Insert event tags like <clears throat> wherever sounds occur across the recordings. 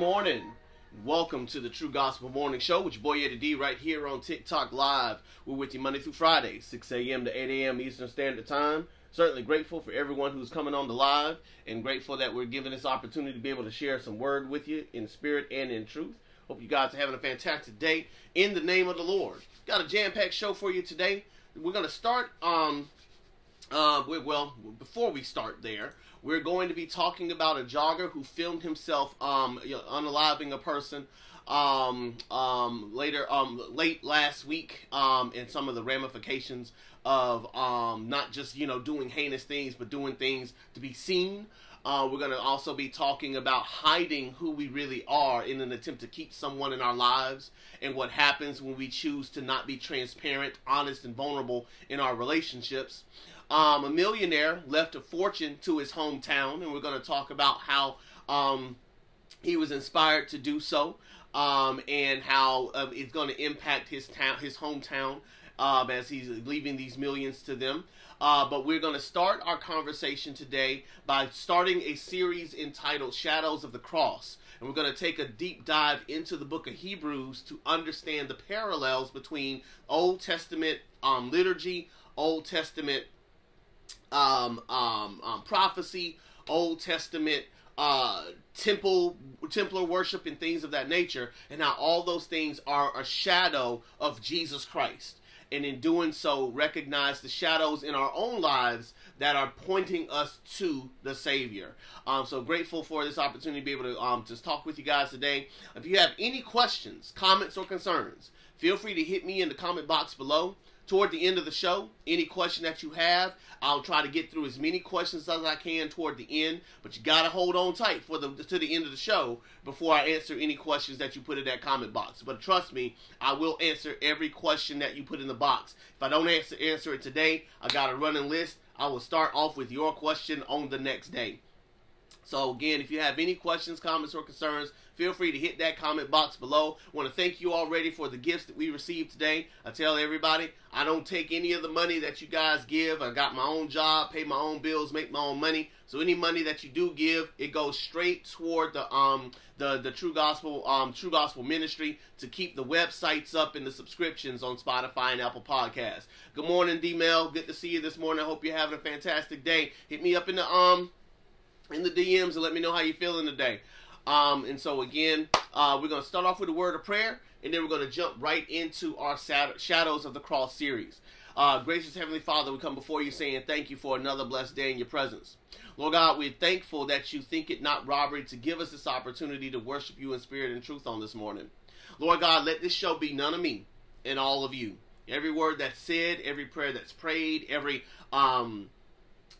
Morning. Welcome to the True Gospel Morning Show with your boy Eddie D right here on TikTok Live. We're with you Monday through Friday, 6 a.m. to 8 a.m. Eastern Standard Time. Certainly grateful for everyone who's coming on the live and grateful that we're given this opportunity to be able to share some word with you in spirit and in truth. Hope you guys are having a fantastic day in the name of the Lord. Got a jam-packed show for you today. We're going to start um uh well before we start there we're going to be talking about a jogger who filmed himself um, you know, unaliving a person um, um, later um, late last week um, and some of the ramifications of um, not just you know doing heinous things but doing things to be seen. Uh, we're going to also be talking about hiding who we really are in an attempt to keep someone in our lives and what happens when we choose to not be transparent, honest, and vulnerable in our relationships. Um, a millionaire left a fortune to his hometown, and we're going to talk about how um, he was inspired to do so, um, and how uh, it's going to impact his town, his hometown, um, as he's leaving these millions to them. Uh, but we're going to start our conversation today by starting a series entitled "Shadows of the Cross." and we're going to take a deep dive into the book of Hebrews to understand the parallels between Old Testament um, liturgy, Old Testament um, um, um, prophecy, Old Testament uh, temple, Templar worship, and things of that nature, and how all those things are a shadow of Jesus Christ. And in doing so, recognize the shadows in our own lives that are pointing us to the Savior. Um, so grateful for this opportunity to be able to um, just talk with you guys today. If you have any questions, comments, or concerns, feel free to hit me in the comment box below toward the end of the show, any question that you have, I'll try to get through as many questions as I can toward the end. But you gotta hold on tight for the to the end of the show before I answer any questions that you put in that comment box. But trust me, I will answer every question that you put in the box. If I don't answer answer it today, I got a running list. I will start off with your question on the next day. So again, if you have any questions, comments, or concerns, feel free to hit that comment box below. I want to thank you already for the gifts that we received today. I tell everybody, I don't take any of the money that you guys give. I got my own job, pay my own bills, make my own money. So any money that you do give, it goes straight toward the um the the True Gospel um True Gospel Ministry to keep the websites up and the subscriptions on Spotify and Apple Podcasts. Good morning, D Mel. Good to see you this morning. I hope you're having a fantastic day. Hit me up in the um in the DMs and let me know how you're feeling today. Um, and so again, uh, we're going to start off with a word of prayer, and then we're going to jump right into our Shadows of the Cross series. Uh, gracious Heavenly Father, we come before you saying thank you for another blessed day in your presence. Lord God, we're thankful that you think it not robbery to give us this opportunity to worship you in spirit and truth on this morning. Lord God, let this show be none of me and all of you. Every word that's said, every prayer that's prayed, every um,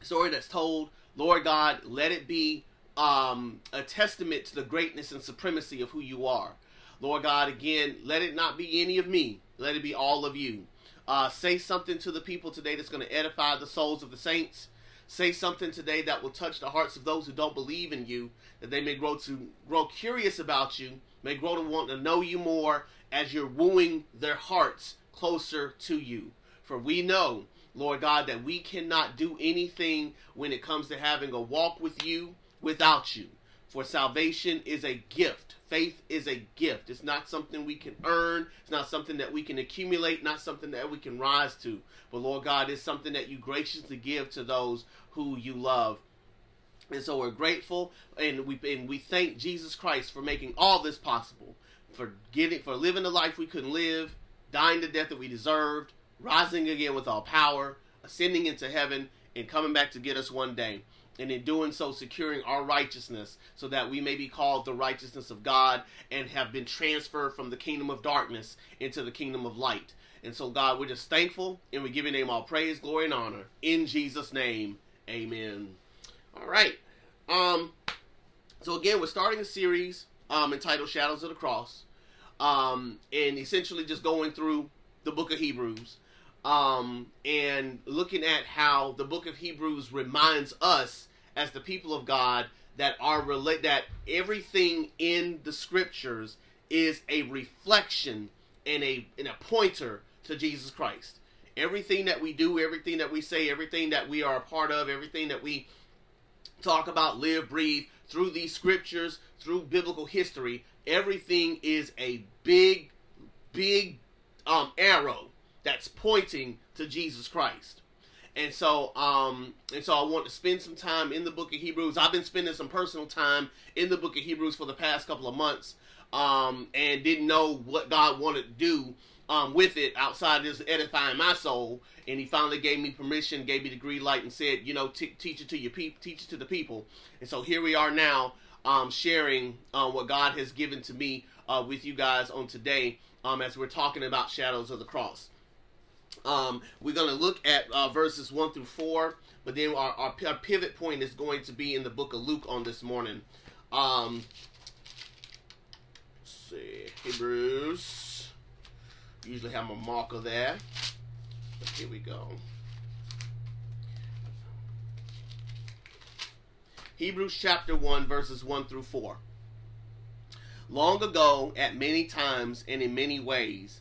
story that's told, Lord God, let it be um, a testament to the greatness and supremacy of who you are. Lord God, again, let it not be any of me. Let it be all of you. Uh, say something to the people today that's going to edify the souls of the saints. Say something today that will touch the hearts of those who don't believe in you, that they may grow to grow curious about you, may grow to want to know you more as you're wooing their hearts closer to you. For we know, Lord God, that we cannot do anything when it comes to having a walk with you without you. For salvation is a gift. Faith is a gift. It's not something we can earn. It's not something that we can accumulate, not something that we can rise to. But Lord God, it's something that you graciously give to those who you love. And so we're grateful and we and we thank Jesus Christ for making all this possible. For getting for living the life we couldn't live, dying the death that we deserved, rising again with all power, ascending into heaven, and coming back to get us one day and in doing so securing our righteousness so that we may be called the righteousness of God and have been transferred from the kingdom of darkness into the kingdom of light. And so, God, we're just thankful and we give your name all praise, glory, and honor. In Jesus' name, amen. All right. Um, so, again, we're starting a series um, entitled Shadows of the Cross um, and essentially just going through the book of Hebrews um, and looking at how the book of Hebrews reminds us as the people of God that are relate that everything in the scriptures is a reflection and a and a pointer to Jesus Christ. Everything that we do, everything that we say, everything that we are a part of, everything that we talk about live, breathe through these scriptures, through biblical history. Everything is a big, big um, arrow that's pointing to Jesus Christ. And so, um, and so I want to spend some time in the book of Hebrews. I've been spending some personal time in the book of Hebrews for the past couple of months, um, and didn't know what God wanted to do um, with it outside just edifying my soul. And He finally gave me permission, gave me the green light, and said, you know, t- teach it to your people, teach it to the people. And so here we are now, um, sharing uh, what God has given to me uh, with you guys on today, um, as we're talking about shadows of the cross. Um, we're going to look at uh, verses 1 through 4, but then our, our, our, pivot point is going to be in the book of Luke on this morning. Um, see, Hebrews. Usually have my marker there. But here we go. Hebrews chapter 1, verses 1 through 4. Long ago, at many times and in many ways,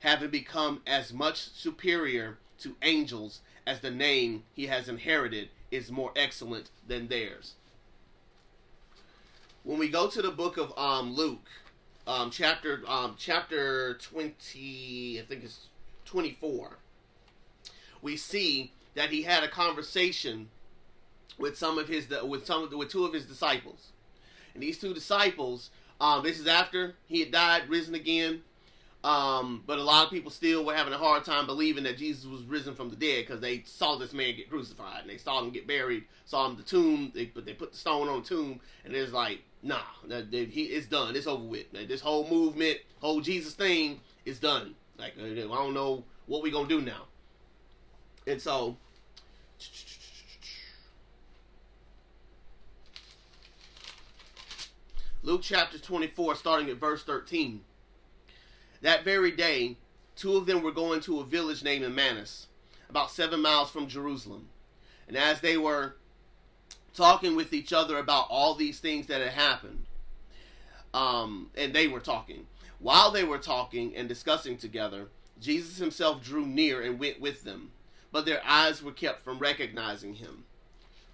having become as much superior to angels as the name he has inherited is more excellent than theirs. When we go to the book of um, Luke, um, chapter um, chapter twenty, I think it's twenty four, we see that he had a conversation with some of his with some of the, with two of his disciples, and these two disciples. Um, this is after he had died, risen again, um, but a lot of people still were having a hard time believing that Jesus was risen from the dead because they saw this man get crucified and they saw him get buried, saw him the tomb. They put they put the stone on the tomb, and it's like, nah, that, that, he, it's done. It's over with. Like, this whole movement, whole Jesus thing, is done. Like I don't know what we gonna do now. And so, Luke chapter twenty four, starting at verse thirteen. That very day, two of them were going to a village named Emmaus, about seven miles from Jerusalem. And as they were talking with each other about all these things that had happened, um, and they were talking, while they were talking and discussing together, Jesus himself drew near and went with them, but their eyes were kept from recognizing him.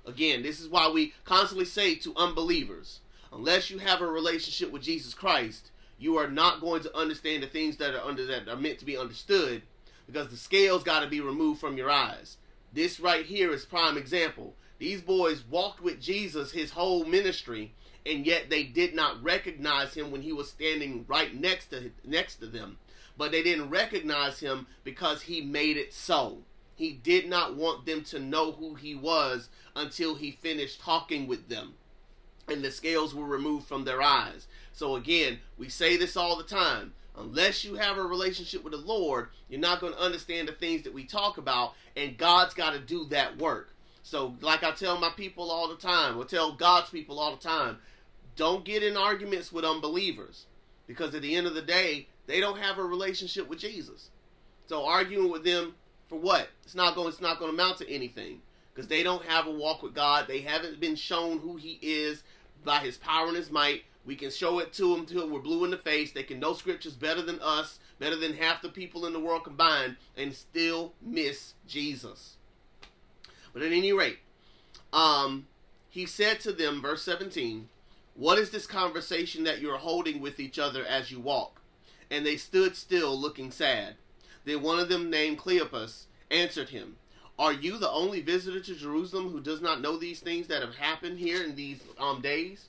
Again, this is why we constantly say to unbelievers, unless you have a relationship with Jesus Christ, you are not going to understand the things that are under that are meant to be understood because the scales got to be removed from your eyes. This right here is prime example. These boys walked with Jesus his whole ministry and yet they did not recognize him when he was standing right next to next to them. But they didn't recognize him because he made it so. He did not want them to know who he was until he finished talking with them and the scales were removed from their eyes. So again, we say this all the time. Unless you have a relationship with the Lord, you're not going to understand the things that we talk about, and God's got to do that work. So, like I tell my people all the time, or tell God's people all the time, don't get in arguments with unbelievers, because at the end of the day, they don't have a relationship with Jesus. So, arguing with them for what? It's not going. It's not going to amount to anything because they don't have a walk with God. They haven't been shown who He is by His power and His might. We can show it to them till we're blue in the face. They can know scriptures better than us, better than half the people in the world combined, and still miss Jesus. But at any rate, um, he said to them, verse 17, What is this conversation that you are holding with each other as you walk? And they stood still, looking sad. Then one of them, named Cleopas, answered him, Are you the only visitor to Jerusalem who does not know these things that have happened here in these um, days?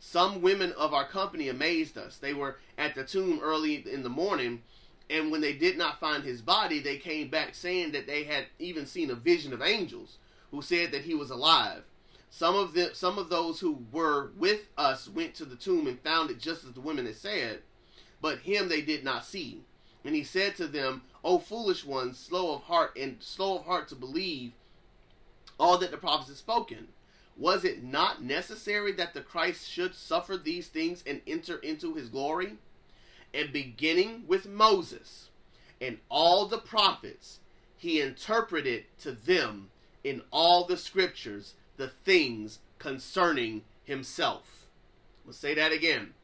Some women of our company amazed us. They were at the tomb early in the morning, and when they did not find his body, they came back saying that they had even seen a vision of angels who said that he was alive. Some of the some of those who were with us went to the tomb and found it just as the women had said, but him they did not see. And he said to them, O foolish ones, slow of heart and slow of heart to believe all that the prophets had spoken. Was it not necessary that the Christ should suffer these things and enter into his glory? And beginning with Moses and all the prophets, he interpreted to them in all the scriptures the things concerning himself. Let's say that again.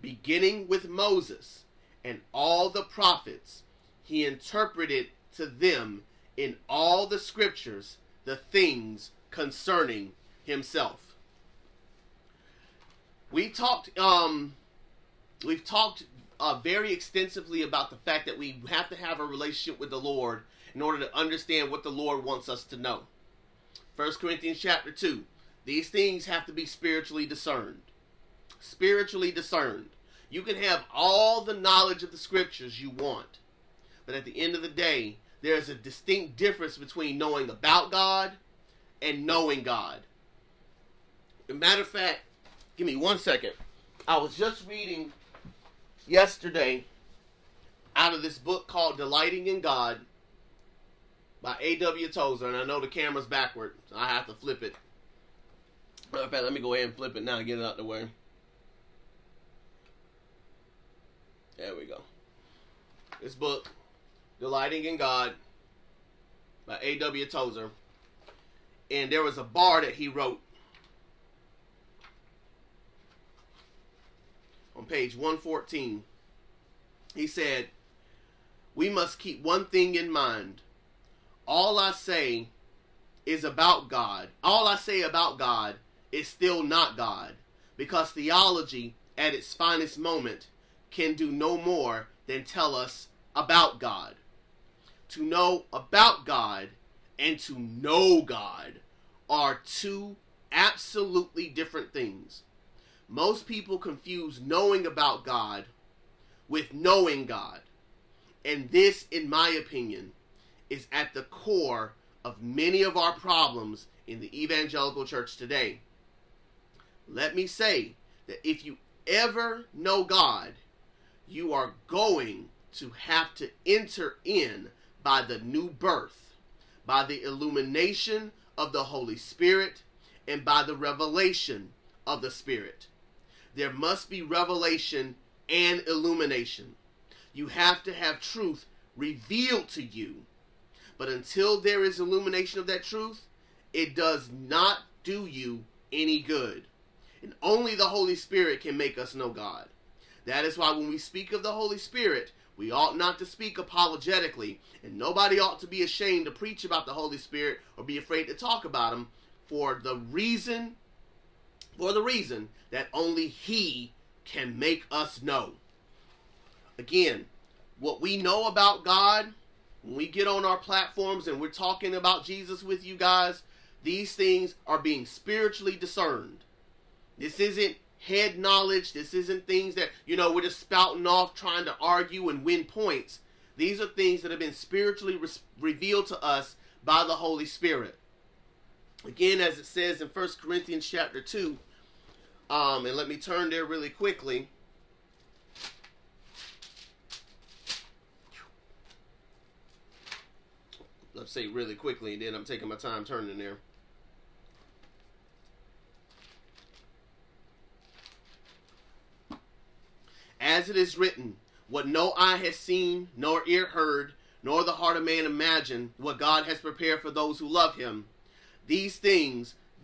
Beginning with Moses and all the prophets, he interpreted to them in all the scriptures the things concerning himself. We talked um we've talked uh, very extensively about the fact that we have to have a relationship with the Lord in order to understand what the Lord wants us to know. 1 Corinthians chapter 2. These things have to be spiritually discerned. Spiritually discerned. You can have all the knowledge of the scriptures you want, but at the end of the day, there's a distinct difference between knowing about God and knowing God. Matter of fact, give me one second. I was just reading yesterday out of this book called Delighting in God by A.W. Tozer, and I know the camera's backward, so I have to flip it. Matter of fact, let me go ahead and flip it now and get it out the way. There we go. This book, Delighting in God, by A.W. Tozer. And there was a bar that he wrote on page 114. He said, We must keep one thing in mind. All I say is about God. All I say about God is still not God. Because theology, at its finest moment, can do no more than tell us about God. To know about God and to know God are two absolutely different things. Most people confuse knowing about God with knowing God. And this, in my opinion, is at the core of many of our problems in the evangelical church today. Let me say that if you ever know God, you are going to have to enter in by the new birth, by the illumination of the Holy Spirit, and by the revelation of the Spirit. There must be revelation and illumination. You have to have truth revealed to you. But until there is illumination of that truth, it does not do you any good. And only the Holy Spirit can make us know God. That is why when we speak of the Holy Spirit, we ought not to speak apologetically, and nobody ought to be ashamed to preach about the Holy Spirit or be afraid to talk about him for the reason for the reason that only he can make us know. Again, what we know about God, when we get on our platforms and we're talking about Jesus with you guys, these things are being spiritually discerned. This isn't head knowledge. This isn't things that, you know, we're just spouting off trying to argue and win points. These are things that have been spiritually re- revealed to us by the Holy Spirit. Again, as it says in 1 Corinthians chapter 2, um, and let me turn there really quickly. Let's say really quickly, and then I'm taking my time turning there. As it is written, what no eye has seen, nor ear heard, nor the heart of man imagined, what God has prepared for those who love him. These things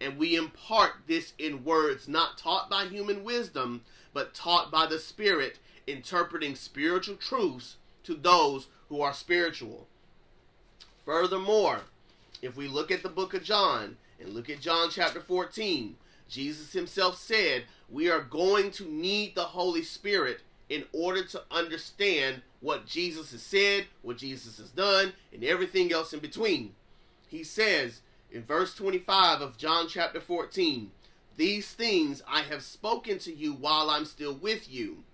And we impart this in words not taught by human wisdom, but taught by the Spirit, interpreting spiritual truths to those who are spiritual. Furthermore, if we look at the book of John and look at John chapter 14, Jesus himself said, We are going to need the Holy Spirit in order to understand what Jesus has said, what Jesus has done, and everything else in between. He says in verse 25 of John chapter 14, These things I have spoken to you while I'm still with you.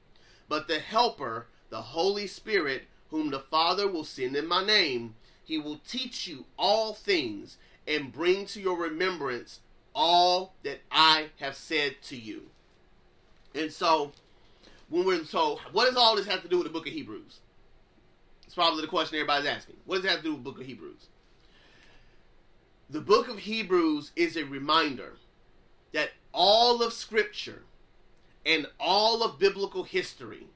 But the Helper, the Holy Spirit, whom the Father will send in my name, he will teach you all things and bring to your remembrance all that I have said to you. And so, when we're so, what does all this have to do with the book of Hebrews? It's probably the question everybody's asking. What does it have to do with the book of Hebrews? The book of Hebrews is a reminder that all of Scripture and all of biblical history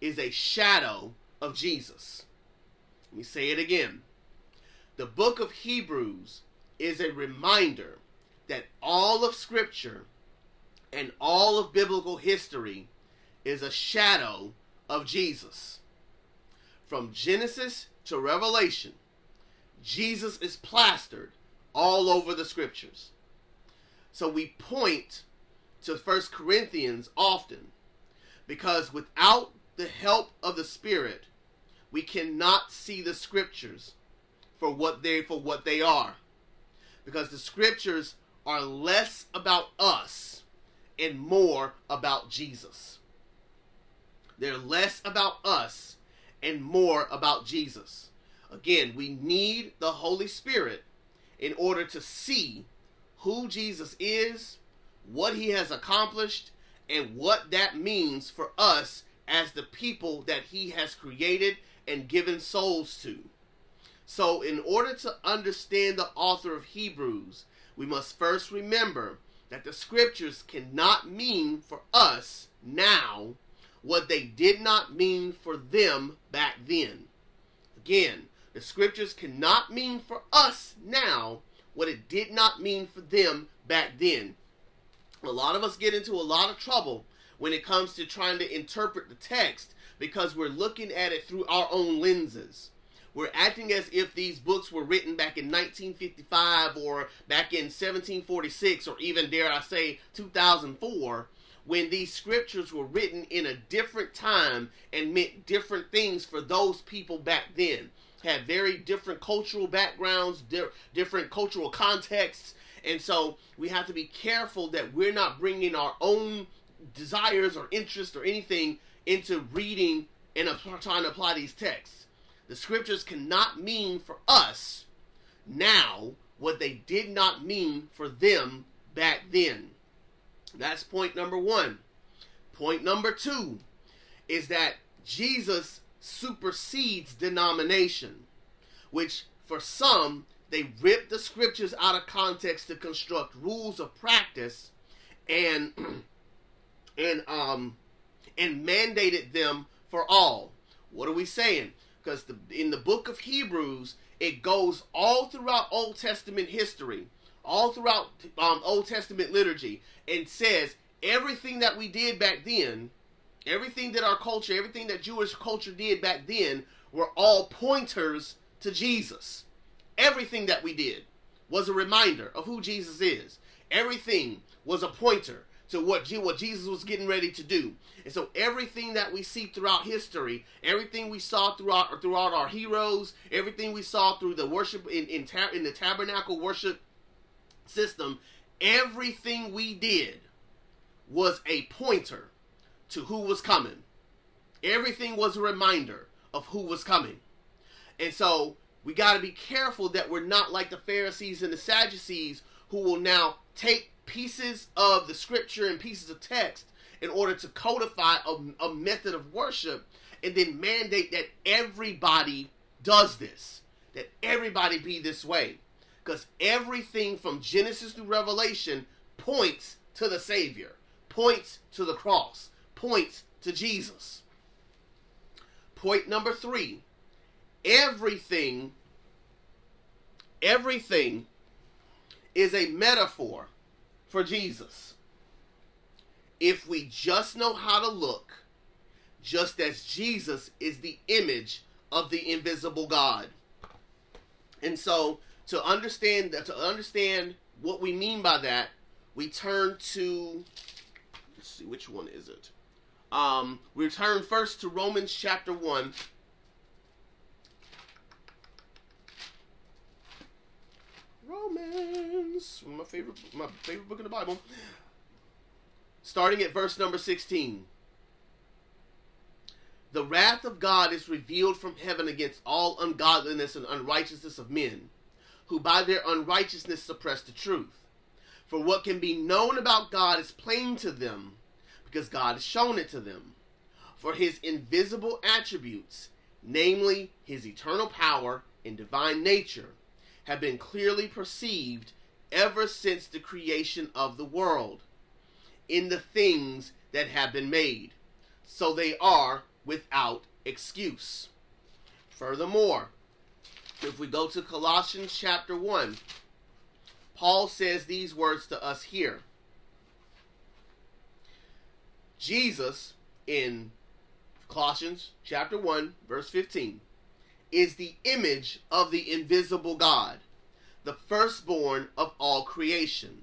is a shadow of Jesus. Let me say it again. The book of Hebrews is a reminder that all of Scripture and all of biblical history is a shadow of Jesus. From Genesis to Revelation, Jesus is plastered all over the Scriptures. So we point to First Corinthians often because without the help of the Spirit, we cannot see the Scriptures for what they for what they are because the scriptures are less about us and more about Jesus. They're less about us and more about Jesus. Again, we need the Holy Spirit in order to see who Jesus is, what he has accomplished, and what that means for us as the people that he has created and given souls to. So, in order to understand the author of Hebrews, we must first remember that the scriptures cannot mean for us now what they did not mean for them back then. Again, the scriptures cannot mean for us now what it did not mean for them back then. A lot of us get into a lot of trouble when it comes to trying to interpret the text because we're looking at it through our own lenses. We're acting as if these books were written back in 1955 or back in 1746 or even, dare I say, 2004 when these scriptures were written in a different time and meant different things for those people back then. Had very different cultural backgrounds, di- different cultural contexts, and so we have to be careful that we're not bringing our own desires or interests or anything into reading and trying to apply these texts. The scriptures cannot mean for us now what they did not mean for them back then. That's point number one. Point number two is that Jesus supersedes denomination, which for some they ripped the scriptures out of context to construct rules of practice and <clears throat> and um and mandated them for all. What are we saying? because in the book of Hebrews, it goes all throughout Old Testament history, all throughout um, Old Testament liturgy, and says everything that we did back then, everything that our culture, everything that Jewish culture did back then, were all pointers to Jesus. Everything that we did was a reminder of who Jesus is. Everything was a pointer to what, what Jesus was getting ready to do. And so everything that we see throughout history, everything we saw throughout throughout our heroes, everything we saw through the worship in in, ta- in the tabernacle worship system, everything we did was a pointer to who was coming. Everything was a reminder of who was coming. And so we got to be careful that we're not like the Pharisees and the Sadducees who will now take pieces of the scripture and pieces of text in order to codify a, a method of worship and then mandate that everybody does this, that everybody be this way. Because everything from Genesis to Revelation points to the Savior, points to the cross, points to Jesus. Point number three everything, everything is a metaphor for Jesus. If we just know how to look, just as Jesus is the image of the invisible God. And so to understand that to understand what we mean by that, we turn to let's see which one is it. Um, we turn first to Romans chapter one. Romans, my favorite, my favorite book in the Bible. Starting at verse number sixteen. The wrath of God is revealed from heaven against all ungodliness and unrighteousness of men, who by their unrighteousness suppress the truth. For what can be known about God is plain to them, because God has shown it to them. For his invisible attributes, namely his eternal power and divine nature, have been clearly perceived ever since the creation of the world in the things that have been made. So they are without excuse. Furthermore, if we go to Colossians chapter 1, Paul says these words to us here. Jesus, in Colossians chapter 1, verse 15, is the image of the invisible God, the firstborn of all creation.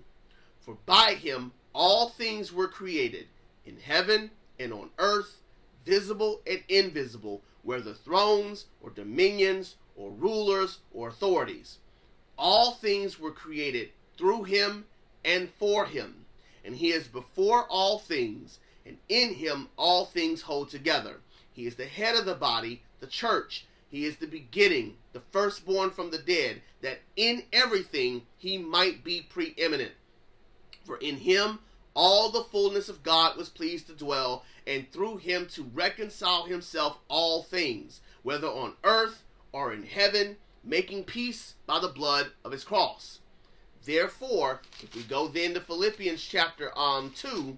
For by him all things were created, in heaven and on earth, visible and invisible, whether thrones or dominions or rulers or authorities. All things were created through him and for him. And he is before all things, and in him all things hold together. He is the head of the body, the church. He is the beginning, the firstborn from the dead, that in everything he might be preeminent. For in him all the fullness of God was pleased to dwell, and through him to reconcile himself all things, whether on earth or in heaven, making peace by the blood of his cross. Therefore, if we go then to Philippians chapter um 2,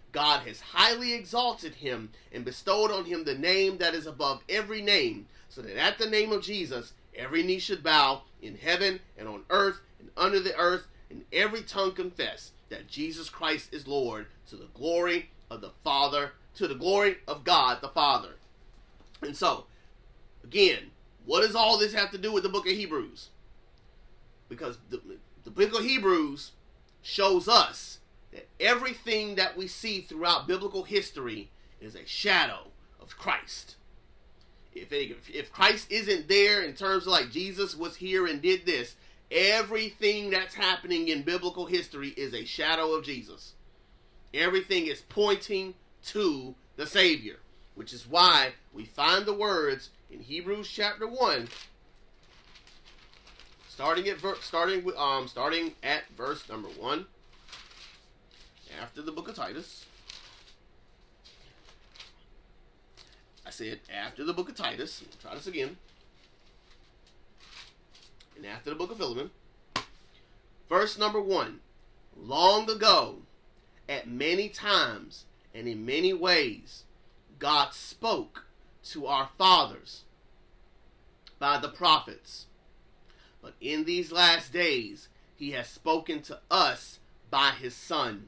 God has highly exalted him and bestowed on him the name that is above every name, so that at the name of Jesus every knee should bow in heaven and on earth and under the earth, and every tongue confess that Jesus Christ is Lord to the glory of the Father, to the glory of God the Father. And so, again, what does all this have to do with the book of Hebrews? Because the, the book of Hebrews shows us that everything that we see throughout biblical history is a shadow of Christ. If, if Christ isn't there in terms of like Jesus was here and did this, Everything that's happening in biblical history is a shadow of Jesus. Everything is pointing to the Savior, which is why we find the words in Hebrews chapter 1 starting at ver- starting with um starting at verse number 1 after the book of Titus. I said after the book of Titus. Try this again and after the book of Philemon. Verse number one Long ago, at many times and in many ways, God spoke to our fathers by the prophets. But in these last days, he has spoken to us by his Son,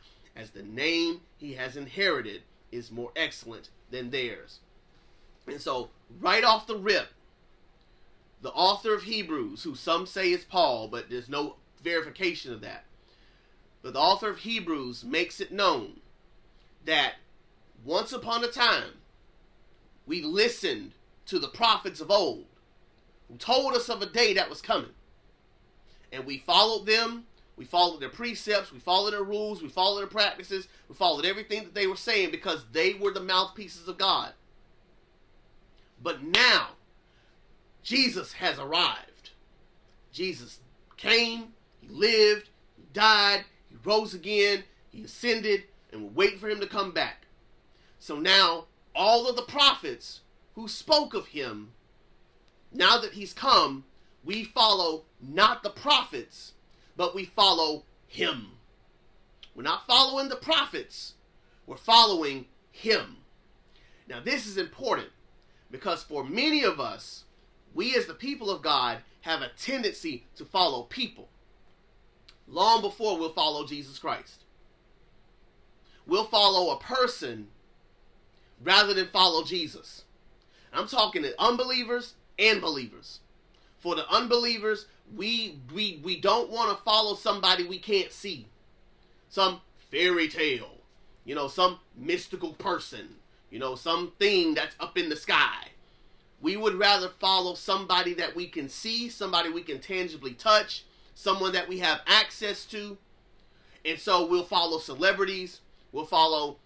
as the name he has inherited is more excellent than theirs. And so, right off the rip, the author of Hebrews, who some say is Paul, but there's no verification of that. But the author of Hebrews makes it known that once upon a time we listened to the prophets of old who told us of a day that was coming. And we followed them, we followed their precepts, we followed their rules, we followed their practices, we followed everything that they were saying because they were the mouthpieces of God. But now, Jesus has arrived. Jesus came, he lived, he died, he rose again, he ascended, and we're waiting for him to come back. So now, all of the prophets who spoke of him, now that he's come, we follow not the prophets, but we follow him. We're not following the prophets, we're following him. Now, this is important because for many of us, we as the people of God have a tendency to follow people long before we'll follow Jesus Christ. We'll follow a person rather than follow Jesus. I'm talking to unbelievers and believers. For the unbelievers, we we we don't want to follow somebody we can't see. Some fairy tale, you know, some mystical person, you know, something that's up in the sky. We would rather follow somebody that we can see, somebody we can tangibly touch, someone that we have access to. And so we'll follow celebrities, we'll follow,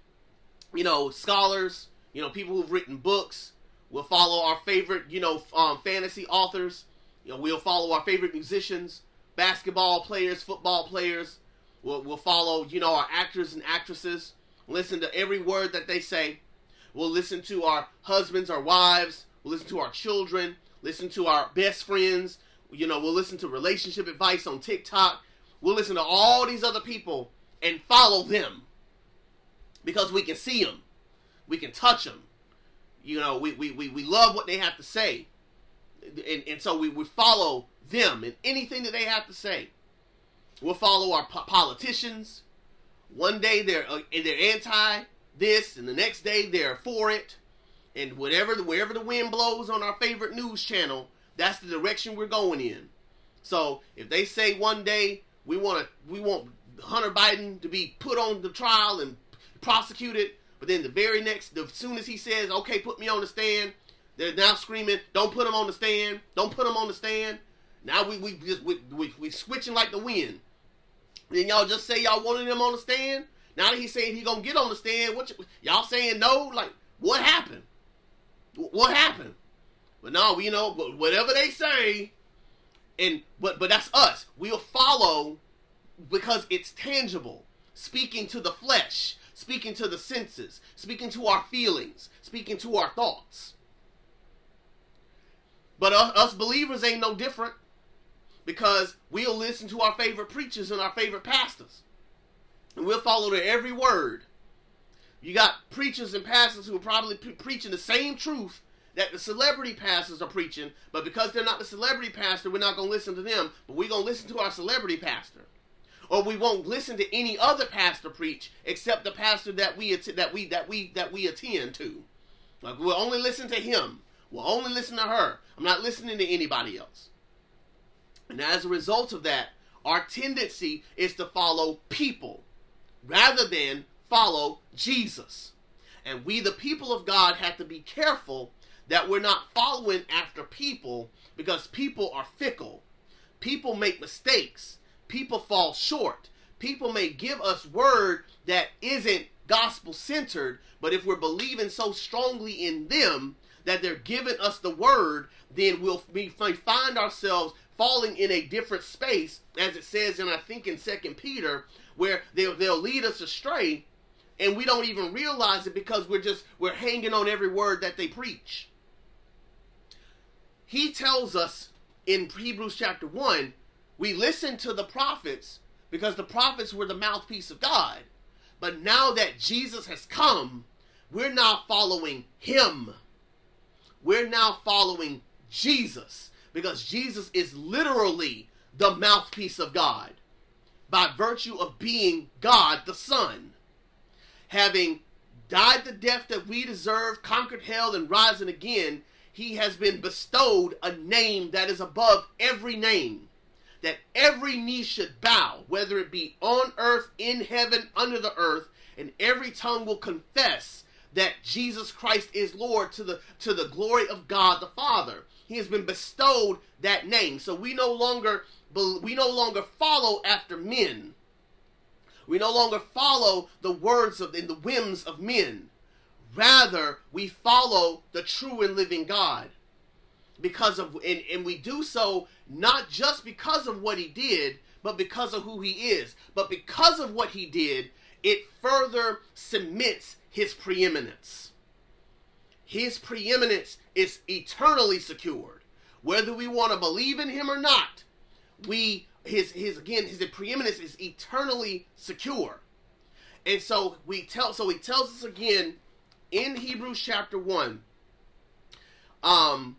you know, scholars, you know, people who've written books. We'll follow our favorite, you know, um, fantasy authors. You know, we'll follow our favorite musicians, basketball players, football players. We'll, we'll follow, you know, our actors and actresses. Listen to every word that they say. We'll listen to our husbands, our wives. We'll listen to our children. Listen to our best friends. You know, we'll listen to relationship advice on TikTok. We'll listen to all these other people and follow them because we can see them, we can touch them. You know, we, we, we, we love what they have to say. And, and so we, would follow them and anything that they have to say. We'll follow our po- politicians. One day they're uh, they're anti this, and the next day they're for it. And whatever wherever the wind blows on our favorite news channel, that's the direction we're going in. So if they say one day we want to we want Hunter Biden to be put on the trial and prosecuted, but then the very next, the soon as he says, "Okay, put me on the stand," they're now screaming, "Don't put him on the stand! Don't put him on the stand!" Now we we just we, we, we switching like the wind. Then y'all just say y'all wanted him on the stand. Now that he's saying he gonna get on the stand, what y- y'all saying no? Like what happened? What happened? But no, you know, whatever they say, and but but that's us. We'll follow because it's tangible, speaking to the flesh, speaking to the senses, speaking to our feelings, speaking to our thoughts. But us believers ain't no different because we'll listen to our favorite preachers and our favorite pastors. And we'll follow their every word. You got preachers and pastors who are probably pre- preaching the same truth that the celebrity pastors are preaching, but because they're not the celebrity pastor, we're not going to listen to them, but we're going to listen to our celebrity pastor. Or we won't listen to any other pastor preach except the pastor that we that we that we that we attend to. Like we'll only listen to him. We'll only listen to her. I'm not listening to anybody else. And as a result of that, our tendency is to follow people rather than follow Jesus. And we, the people of God, have to be careful that we're not following after people because people are fickle. People make mistakes. People fall short. People may give us word that isn't gospel centered, but if we're believing so strongly in them that they're giving us the word, then we'll we find ourselves falling in a different space, as it says in I think in Second Peter, where they'll they'll lead us astray, and we don't even realize it because we're just we're hanging on every word that they preach. He tells us in Hebrews chapter one, we listen to the prophets because the prophets were the mouthpiece of God. But now that Jesus has come, we're now following him. We're now following Jesus because Jesus is literally the mouthpiece of God by virtue of being God the Son. Having died the death that we deserve, conquered hell, and rising again, he has been bestowed a name that is above every name. that every knee should bow, whether it be on earth, in heaven, under the earth, and every tongue will confess that Jesus Christ is Lord to the to the glory of God the Father. He has been bestowed that name. So we no longer we no longer follow after men. We no longer follow the words of and the whims of men. Rather, we follow the true and living God. Because of and, and we do so not just because of what he did, but because of who he is. But because of what he did, it further cements his preeminence. His preeminence is eternally secured. Whether we want to believe in him or not, we his his again his preeminence is eternally secure. And so we tell so he tells us again in Hebrews chapter 1 um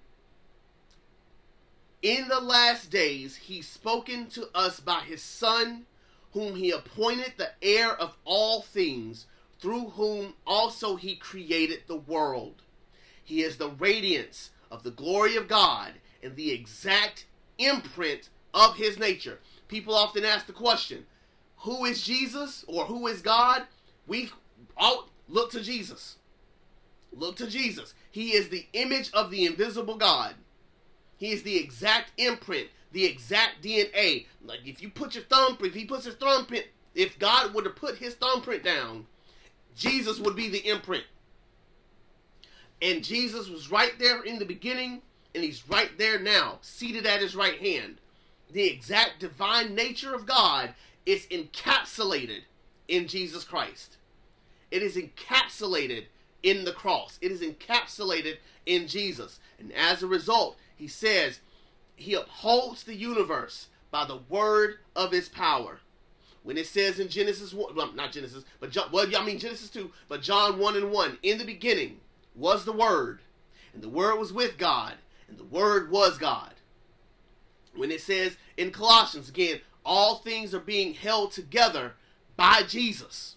in the last days he's spoken to us by his son whom he appointed the heir of all things through whom also he created the world he is the radiance of the glory of God and the exact imprint of his nature. People often ask the question, who is Jesus or who is God? We all look to Jesus. Look to Jesus. He is the image of the invisible God. He is the exact imprint, the exact DNA. Like if you put your thumbprint, if he puts his thumbprint, if God were to put his thumbprint down, Jesus would be the imprint. And Jesus was right there in the beginning, and he's right there now, seated at his right hand the exact divine nature of God is encapsulated in Jesus Christ. It is encapsulated in the cross. It is encapsulated in Jesus. And as a result, he says he upholds the universe by the word of his power. When it says in Genesis 1, well, not Genesis, but John, well, I mean Genesis 2, but John 1 and 1, in the beginning was the Word, and the Word was with God, and the Word was God. When it says in Colossians, again, all things are being held together by Jesus.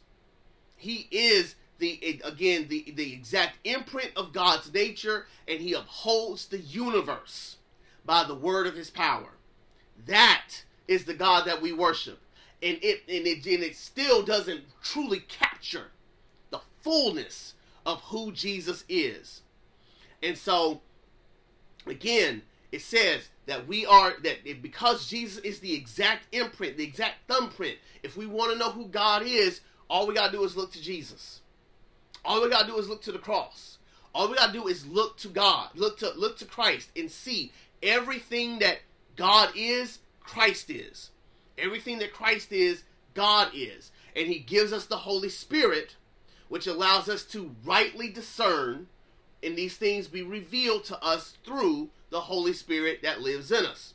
He is the again the, the exact imprint of God's nature, and he upholds the universe by the word of his power. That is the God that we worship. And it and it and it still doesn't truly capture the fullness of who Jesus is. And so again, it says that we are that because Jesus is the exact imprint, the exact thumbprint. If we want to know who God is, all we gotta do is look to Jesus. All we gotta do is look to the cross. All we gotta do is look to God, look to look to Christ, and see everything that God is, Christ is. Everything that Christ is, God is, and He gives us the Holy Spirit, which allows us to rightly discern, and these things be revealed to us through the Holy Spirit that lives in us.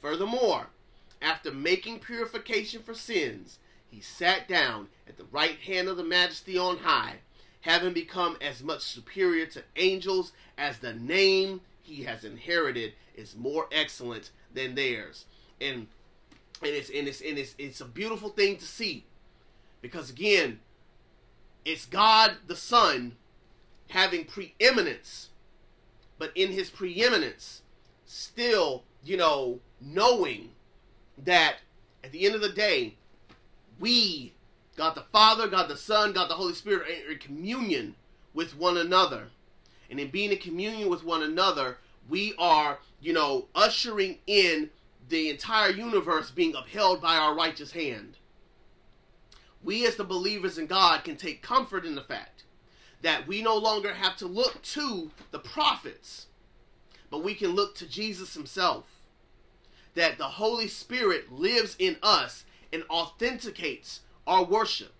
Furthermore, after making purification for sins, he sat down at the right hand of the Majesty on high, having become as much superior to angels as the name he has inherited is more excellent than theirs. And and it's and it's and it's it's a beautiful thing to see. Because again, it's God the Son having preeminence but in his preeminence, still, you know, knowing that at the end of the day, we, God the Father, God the Son, God the Holy Spirit, are in communion with one another. And in being in communion with one another, we are, you know, ushering in the entire universe being upheld by our righteous hand. We, as the believers in God, can take comfort in the fact that we no longer have to look to the prophets, but we can look to Jesus himself. That the Holy Spirit lives in us and authenticates our worship,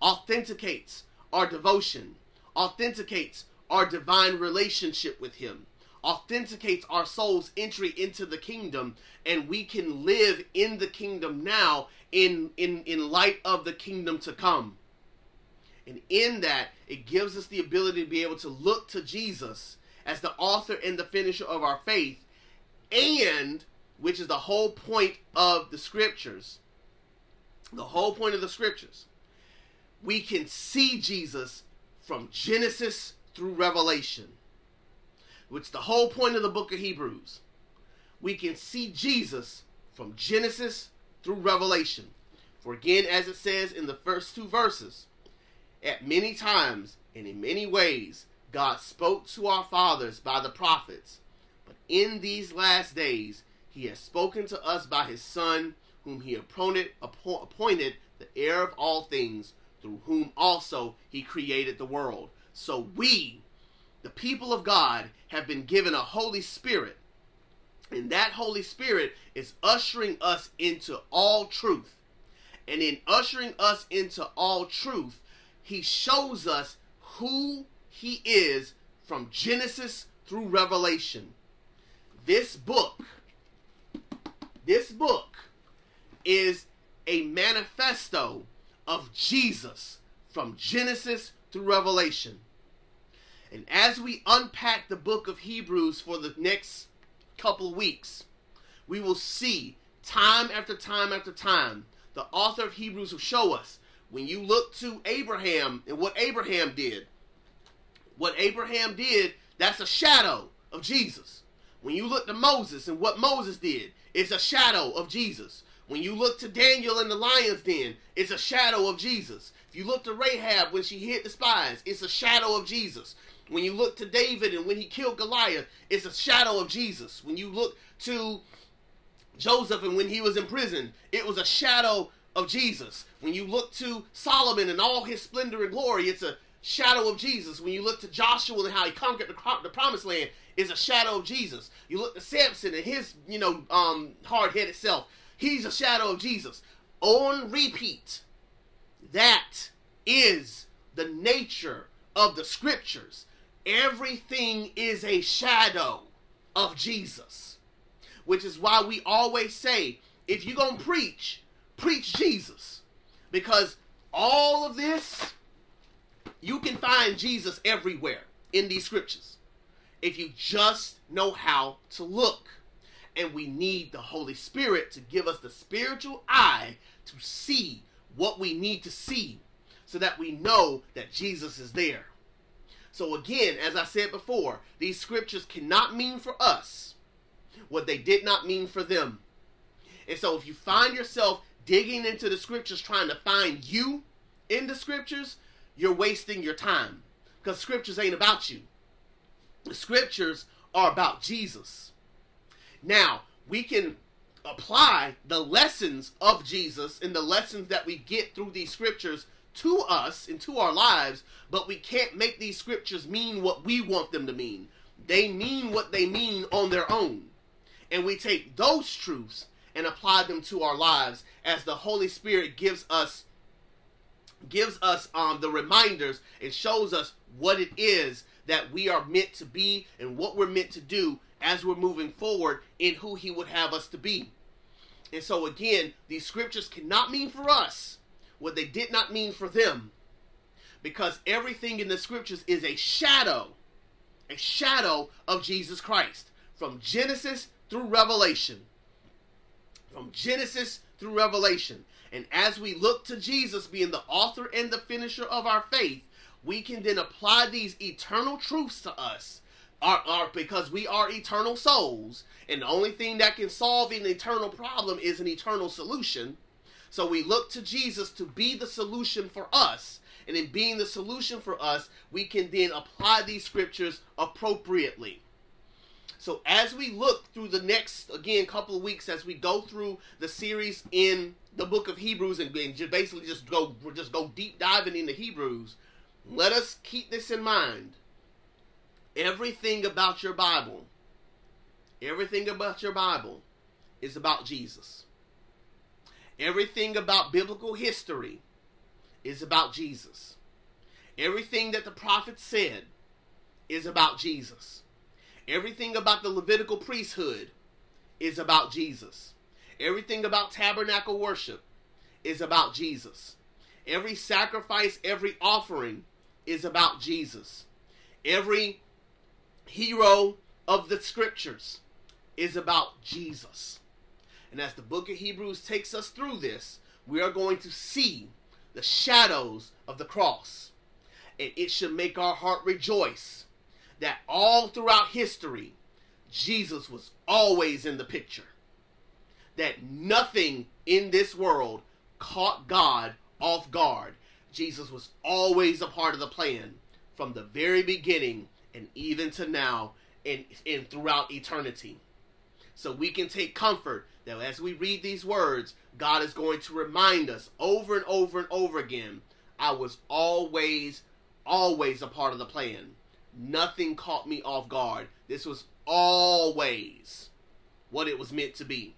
authenticates our devotion, authenticates our divine relationship with Him, authenticates our soul's entry into the kingdom, and we can live in the kingdom now in, in, in light of the kingdom to come. And in that, it gives us the ability to be able to look to Jesus as the author and the finisher of our faith, and which is the whole point of the scriptures. The whole point of the scriptures. We can see Jesus from Genesis through Revelation, which the whole point of the book of Hebrews. We can see Jesus from Genesis through Revelation. For again, as it says in the first two verses, at many times and in many ways, God spoke to our fathers by the prophets. But in these last days, he has spoken to us by his Son, whom he appointed, appointed the heir of all things, through whom also he created the world. So we, the people of God, have been given a Holy Spirit. And that Holy Spirit is ushering us into all truth. And in ushering us into all truth, he shows us who he is from Genesis through Revelation. This book, this book is a manifesto of Jesus from Genesis through Revelation. And as we unpack the book of Hebrews for the next couple weeks, we will see time after time after time the author of Hebrews will show us when you look to Abraham and what Abraham did, what Abraham did, that's a shadow of Jesus. When you look to Moses and what Moses did, it's a shadow of Jesus. When you look to Daniel in the lion's den, it's a shadow of Jesus. If you look to Rahab when she hid the spies, it's a shadow of Jesus. When you look to David and when he killed Goliath, it's a shadow of Jesus. When you look to Joseph and when he was in prison, it was a shadow of Jesus. When you look to Solomon and all his splendor and glory, it's a shadow of Jesus. When you look to Joshua and how he conquered the, the promised land, it's a shadow of Jesus. You look to Samson and his, you know, um, hard-headed self. He's a shadow of Jesus. On repeat. That is the nature of the scriptures. Everything is a shadow of Jesus. Which is why we always say, if you're going to preach, preach Jesus. Because all of this, you can find Jesus everywhere in these scriptures. If you just know how to look. And we need the Holy Spirit to give us the spiritual eye to see what we need to see so that we know that Jesus is there. So, again, as I said before, these scriptures cannot mean for us what they did not mean for them. And so, if you find yourself digging into the scriptures trying to find you in the scriptures, you're wasting your time because scriptures ain't about you. The scriptures are about Jesus. Now, we can apply the lessons of Jesus and the lessons that we get through these scriptures to us and to our lives, but we can't make these scriptures mean what we want them to mean. They mean what they mean on their own. And we take those truths and apply them to our lives as the Holy Spirit gives us gives us um, the reminders and shows us what it is that we are meant to be and what we're meant to do as we're moving forward in who he would have us to be. And so again, these scriptures cannot mean for us what they did not mean for them. Because everything in the scriptures is a shadow, a shadow of Jesus Christ. From Genesis through Revelation. From Genesis through Revelation. And as we look to Jesus being the author and the finisher of our faith, we can then apply these eternal truths to us because we are eternal souls, and the only thing that can solve an eternal problem is an eternal solution. So we look to Jesus to be the solution for us, and in being the solution for us, we can then apply these scriptures appropriately. So as we look through the next again couple of weeks, as we go through the series in the book of Hebrews, and, and basically just go just go deep diving into Hebrews, let us keep this in mind Everything about your Bible, everything about your Bible is about Jesus. Everything about biblical history is about Jesus. Everything that the prophets said is about Jesus. Everything about the Levitical priesthood is about Jesus. Everything about tabernacle worship is about Jesus. Every sacrifice, every offering is about Jesus. Every hero of the scriptures is about Jesus. And as the book of Hebrews takes us through this, we are going to see the shadows of the cross. And it should make our heart rejoice that all throughout history, Jesus was always in the picture. that nothing in this world caught God off guard. Jesus was always a part of the plan from the very beginning and even to now and, and throughout eternity. So we can take comfort that as we read these words, God is going to remind us over and over and over again I was always, always a part of the plan. Nothing caught me off guard. This was always what it was meant to be.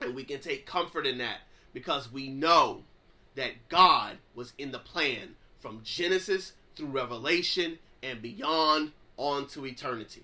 And we can take comfort in that because we know that God was in the plan from Genesis through Revelation and beyond on to eternity.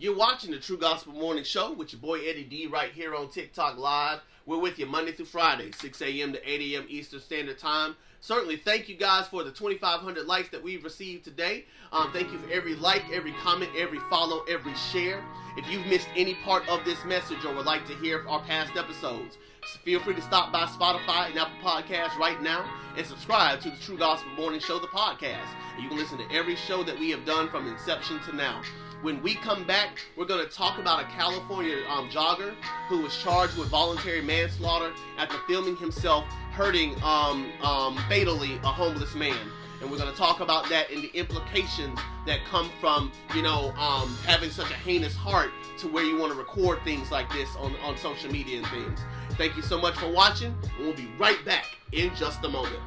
You're watching the True Gospel Morning Show with your boy Eddie D right here on TikTok Live. We're with you Monday through Friday, 6 a.m. to 8 a.m. Eastern Standard Time. Certainly, thank you guys for the 2,500 likes that we've received today. Um, thank you for every like, every comment, every follow, every share. If you've missed any part of this message or would like to hear our past episodes, feel free to stop by Spotify and Apple Podcasts right now and subscribe to the True Gospel Morning Show, the podcast. You can listen to every show that we have done from inception to now. When we come back, we're going to talk about a California um, jogger who was charged with voluntary manslaughter after filming himself hurting um, um, fatally a homeless man. And we're going to talk about that and the implications that come from, you know, um, having such a heinous heart to where you want to record things like this on, on social media and things. Thank you so much for watching, and we'll be right back in just a moment.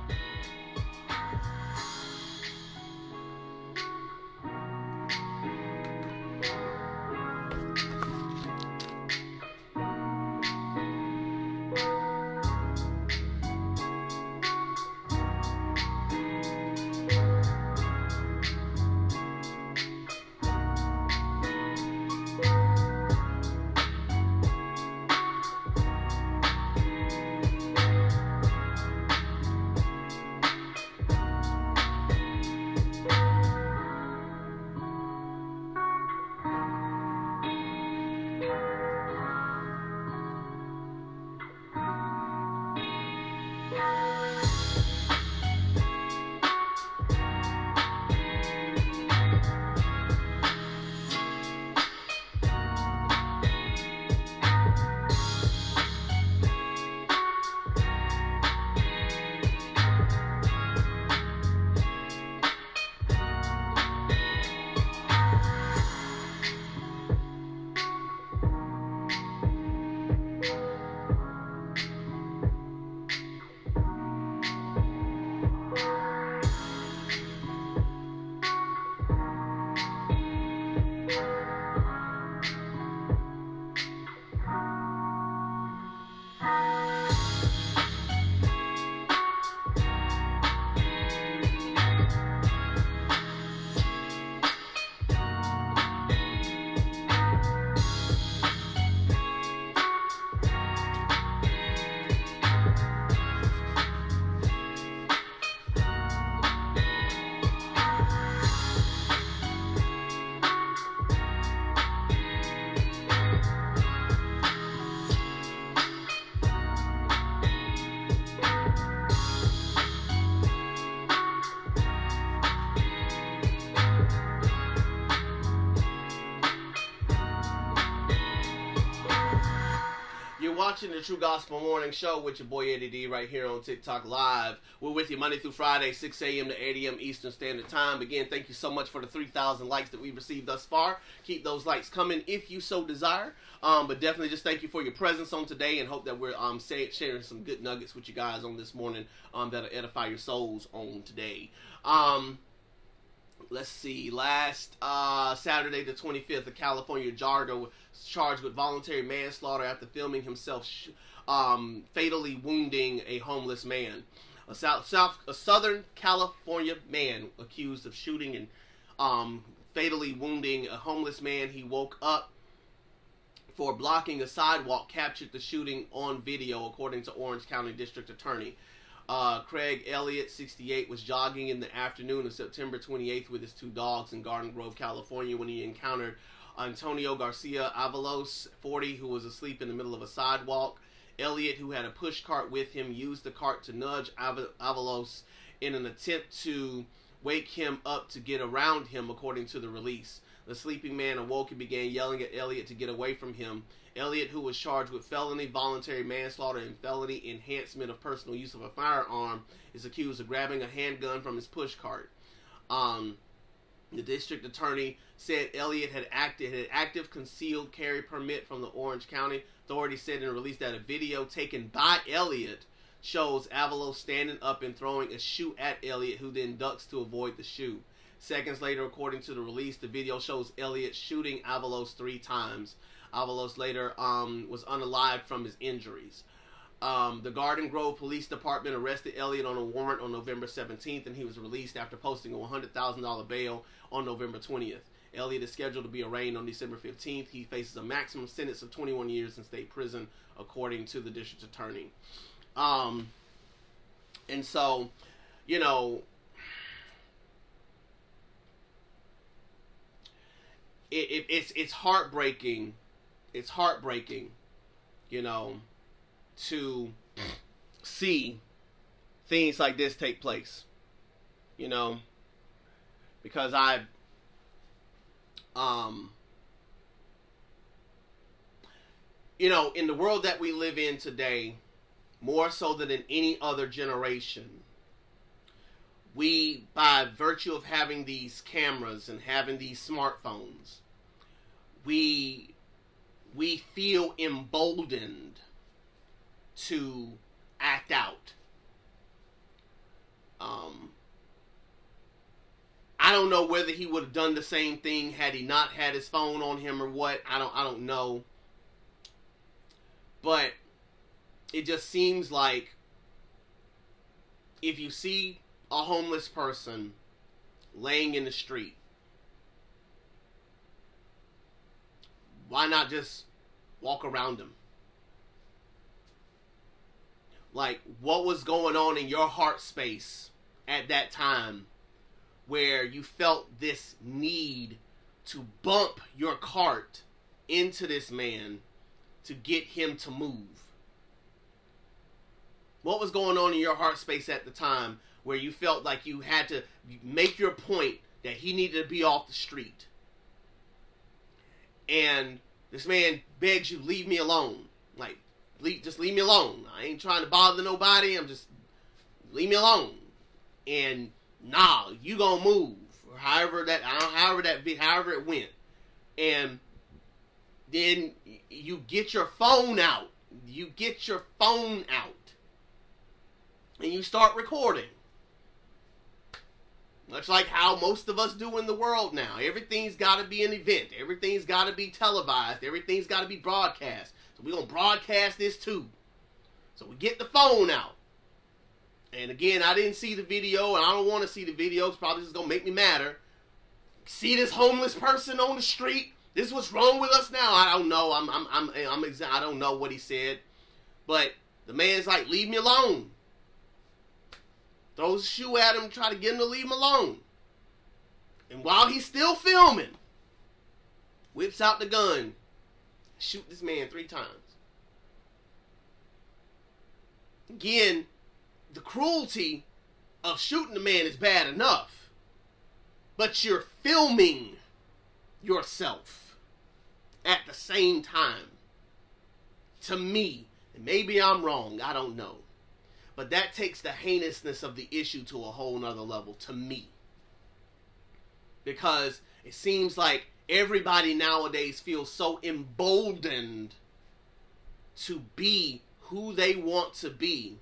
True Gospel Morning Show with your boy Eddie D right here on TikTok Live. We're with you Monday through Friday, 6 a.m. to 8 a.m. Eastern Standard Time. Again, thank you so much for the 3,000 likes that we've received thus far. Keep those likes coming if you so desire. Um, but definitely just thank you for your presence on today and hope that we're um, say, sharing some good nuggets with you guys on this morning um, that'll edify your souls on today. Um, let's see, last uh, Saturday the 25th, a California was charged with voluntary manslaughter after filming himself sh- um, fatally wounding a homeless man. A South, South, a Southern California man accused of shooting and um, fatally wounding a homeless man. He woke up for blocking a sidewalk, captured the shooting on video, according to Orange County District Attorney. Uh, Craig Elliott, 68, was jogging in the afternoon of September 28th with his two dogs in Garden Grove, California, when he encountered Antonio Garcia Avalos, 40, who was asleep in the middle of a sidewalk. Elliott, who had a push cart with him, used the cart to nudge Avalos in an attempt to wake him up to get around him, according to the release. The sleeping man awoke and began yelling at Elliott to get away from him. Elliott, who was charged with felony voluntary manslaughter and felony enhancement of personal use of a firearm, is accused of grabbing a handgun from his pushcart. Um, the district attorney said Elliott had acted had active concealed carry permit from the Orange County authorities said in a release that a video taken by Elliott shows Avalos standing up and throwing a shoe at Elliott, who then ducks to avoid the shoe. Seconds later, according to the release, the video shows Elliott shooting Avalos three times. Avalos later um, was unalived from his injuries. Um, the Garden Grove Police Department arrested Elliott on a warrant on November 17th, and he was released after posting a $100,000 bail on November 20th. Elliott is scheduled to be arraigned on December 15th. He faces a maximum sentence of 21 years in state prison, according to the district attorney. Um, and so, you know, it, it, it's it's heartbreaking. It's heartbreaking, you know, to see things like this take place. You know, because I um, you know, in the world that we live in today, more so than in any other generation, we, by virtue of having these cameras and having these smartphones, we we feel emboldened to act out. Um, I don't know whether he would have done the same thing had he not had his phone on him or what. I don't I don't know. But it just seems like if you see a homeless person laying in the street, why not just walk around him? Like, what was going on in your heart space at that time where you felt this need to bump your cart into this man to get him to move? What was going on in your heart space at the time where you felt like you had to make your point that he needed to be off the street? And this man begs you, leave me alone. Like, leave, just leave me alone. I ain't trying to bother nobody. I'm just, leave me alone. And nah, you gonna move, however that, however that, however it went, and then you get your phone out. You get your phone out, and you start recording. Much like how most of us do in the world now. Everything's got to be an event. Everything's got to be televised. Everything's got to be broadcast. We're going to broadcast this too. So we get the phone out. And again, I didn't see the video, and I don't want to see the video. It's probably just gonna make me madder. See this homeless person on the street. This is what's wrong with us now. I don't know. I'm I'm I'm I'm exa- I don't know what he said, but the man's like, leave me alone. Throws a shoe at him, try to get him to leave him alone. And while he's still filming, whips out the gun, shoot this man three times. Again, the cruelty of shooting a man is bad enough, but you're filming yourself at the same time. To me, and maybe I'm wrong, I don't know. But that takes the heinousness of the issue to a whole nother level to me. Because it seems like everybody nowadays feels so emboldened to be who they want to be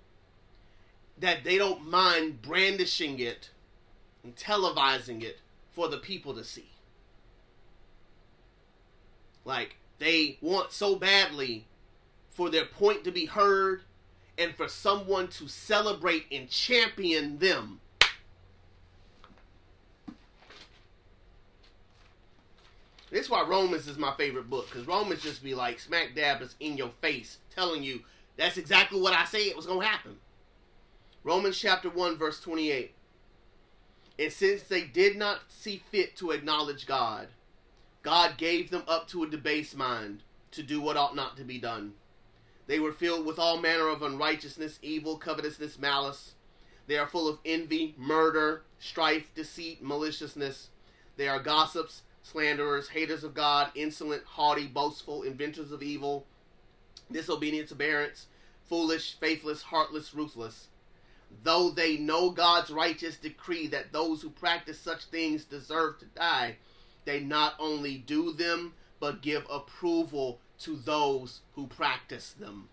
that they don't mind brandishing it and televising it for the people to see. Like, they want so badly for their point to be heard and for someone to celebrate and champion them. This is why Romans is my favorite book, because Romans just be like smack dab is in your face, telling you that's exactly what I say it was gonna happen. Romans chapter 1, verse 28. And since they did not see fit to acknowledge God, God gave them up to a debased mind to do what ought not to be done. They were filled with all manner of unrighteousness, evil, covetousness, malice. They are full of envy, murder, strife, deceit, maliciousness. They are gossips, slanderers, haters of God, insolent, haughty, boastful, inventors of evil, disobedient to parents, foolish, faithless, heartless, ruthless. Though they know God's righteous decree that those who practice such things deserve to die, they not only do them, but give approval to those who practice them.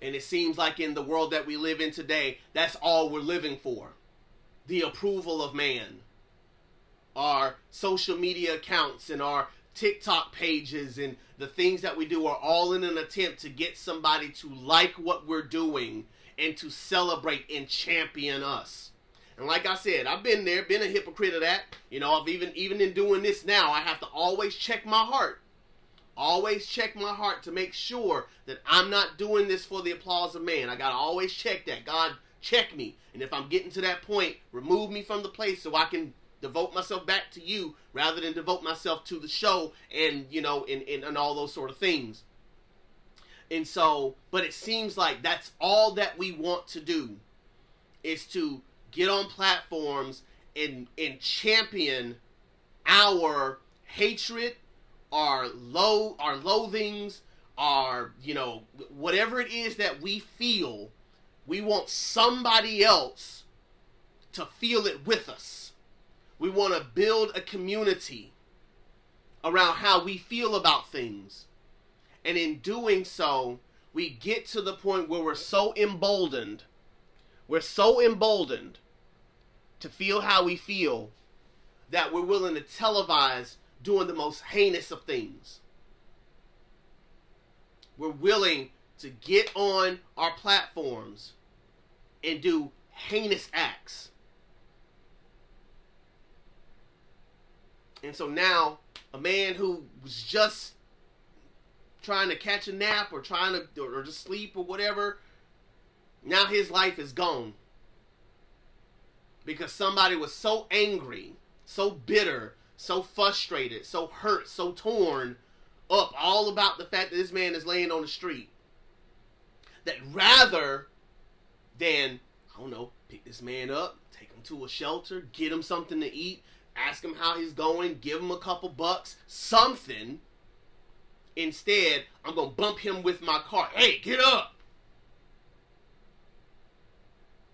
And it seems like in the world that we live in today, that's all we're living for the approval of man. Our social media accounts and our TikTok pages and the things that we do are all in an attempt to get somebody to like what we're doing and to celebrate and champion us. And like I said, I've been there, been a hypocrite of that. You know, I've even even in doing this now, I have to always check my heart. Always check my heart to make sure that I'm not doing this for the applause of man. I gotta always check that. God, check me. And if I'm getting to that point, remove me from the place so I can devote myself back to you rather than devote myself to the show and you know and, and, and all those sort of things. And so, but it seems like that's all that we want to do is to get on platforms and and champion our hatred, our low our loathings, our you know whatever it is that we feel, we want somebody else to feel it with us. We want to build a community around how we feel about things. And in doing so, we get to the point where we're so emboldened we're so emboldened to feel how we feel that we're willing to televise doing the most heinous of things. We're willing to get on our platforms and do heinous acts. And so now, a man who was just trying to catch a nap or trying to or just sleep or whatever now his life is gone. Because somebody was so angry, so bitter, so frustrated, so hurt, so torn up all about the fact that this man is laying on the street. That rather than, I don't know, pick this man up, take him to a shelter, get him something to eat, ask him how he's going, give him a couple bucks, something. Instead, I'm going to bump him with my car. Hey, get up!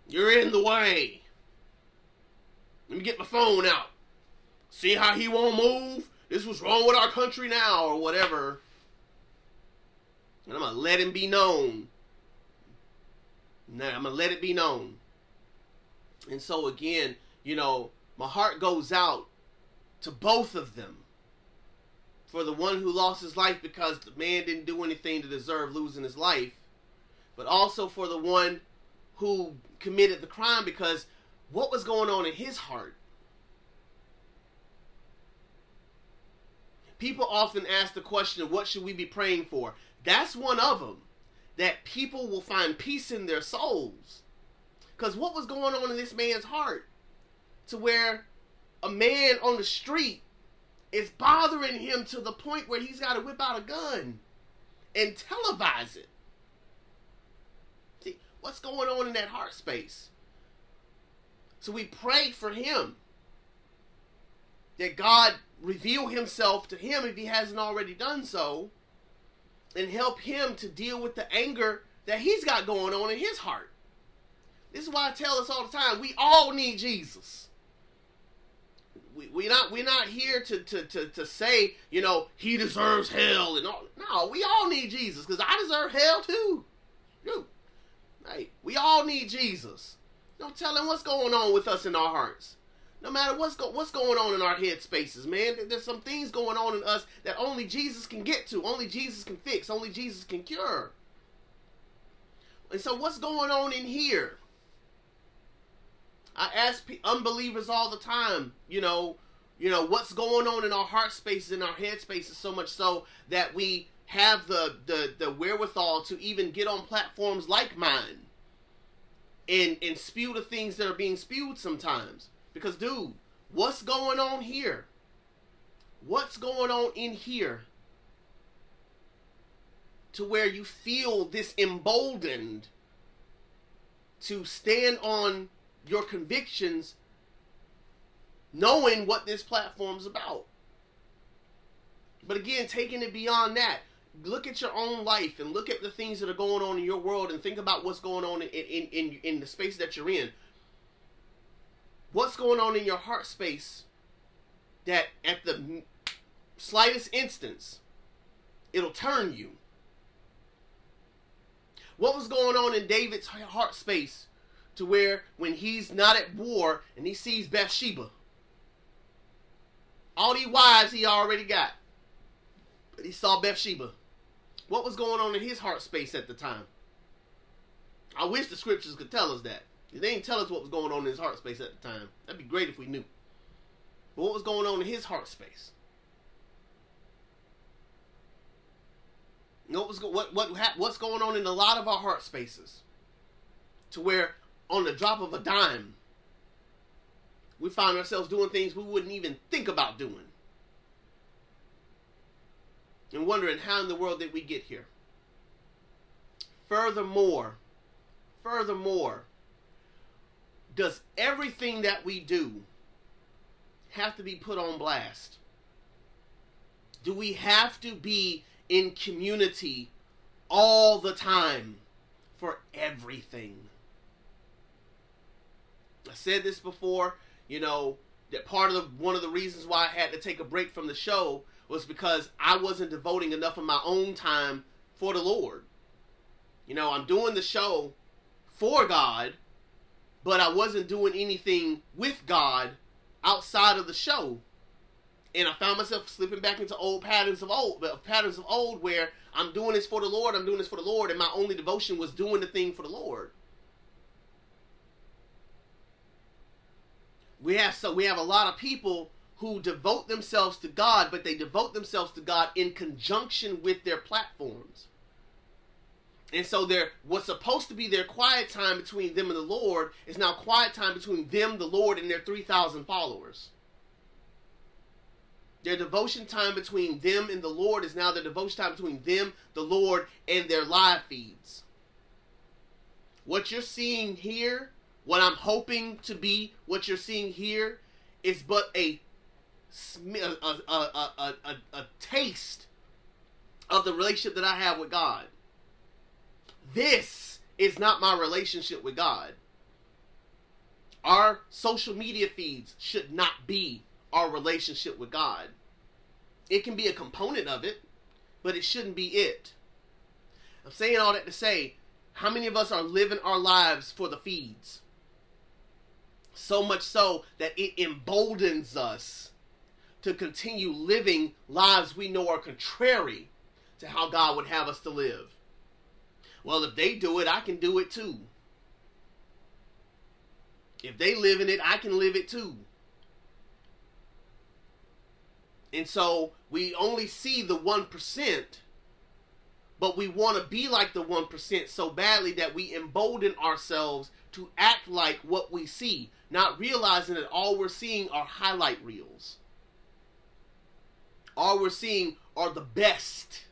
You're in the way. Let me get my phone out. See how he won't move? This was wrong with our country now, or whatever. And I'm going to let him be known. Now, I'm going to let it be known. And so, again, you know, my heart goes out to both of them. For the one who lost his life because the man didn't do anything to deserve losing his life, but also for the one who committed the crime because what was going on in his heart? People often ask the question, what should we be praying for? That's one of them. That people will find peace in their souls. Because what was going on in this man's heart? To where a man on the street is bothering him to the point where he's got to whip out a gun and televise it See, what's going on in that heart space. So we pray for him that God reveal himself to him if he hasn't already done so and help him to deal with the anger that he's got going on in his heart. This is why I tell us all the time, we all need Jesus. We, we not we're not here to, to, to, to say, you know, he deserves hell and all. No, we all need Jesus because I deserve hell too. You. Hey, we all need Jesus. Don't tell him what's going on with us in our hearts. No matter what's go- what's going on in our head spaces, man. There's some things going on in us that only Jesus can get to, only Jesus can fix, only Jesus can cure. And so, what's going on in here? I ask unbelievers all the time, you know, you know what's going on in our heart spaces, in our head spaces, so much so that we have the, the, the wherewithal to even get on platforms like mine and, and spew the things that are being spewed sometimes. Because, dude, what's going on here? What's going on in here? To where you feel this emboldened to stand on your convictions knowing what this platform's about. But again, taking it beyond that, look at your own life and look at the things that are going on in your world and think about what's going on in, in, in, in the space that you're in. What's going on in your heart space that at the slightest instance, it'll turn you. What was going on in David's heart space to where when he's not at war and he sees Bathsheba, all these wives he already got, but he saw Bathsheba. What was going on in his heart space at the time? I wish the scriptures could tell us that. They didn't tell us what was going on in his heart space at the time. That'd be great if we knew. But what was going on in his heart space? You know what was what what what's going on in a lot of our heart spaces, to where on the drop of a dime, we find ourselves doing things we wouldn't even think about doing, and wondering how in the world did we get here. Furthermore, furthermore, does everything that we do have to be put on blast? Do we have to be in community all the time for everything? I said this before, you know, that part of the, one of the reasons why I had to take a break from the show was because I wasn't devoting enough of my own time for the Lord. You know, I'm doing the show for God, but I wasn't doing anything with God outside of the show. And I found myself slipping back into old patterns of old patterns of old where I'm doing this for the Lord, I'm doing this for the Lord, and my only devotion was doing the thing for the Lord. We have so we have a lot of people who devote themselves to God, but they devote themselves to God in conjunction with their platforms. And so their what's supposed to be their quiet time between them and the Lord is now quiet time between them, the Lord, and their 3,000 followers. Their devotion time between them and the Lord is now their devotion time between them, the Lord, and their live feeds. What you're seeing here, what I'm hoping to be what you're seeing here, is but a, a, a, a, a, taste of the relationship that I have with God. This is not my relationship with God. Our social media feeds should not be our relationship with God. It can be a component of it, but it shouldn't be it. I'm saying all that to say, how many of us are living our lives for the feeds? So much so that it emboldens us to continue living lives we know are contrary to how God would have us to live. Well, if they do it, I can do it too. If they live in it, I can live it too. And so we only see the 1%, but we want to be like the 1% so badly that we embolden ourselves to act like what we see, not realizing that all we're seeing are highlight reels. All we're seeing are the best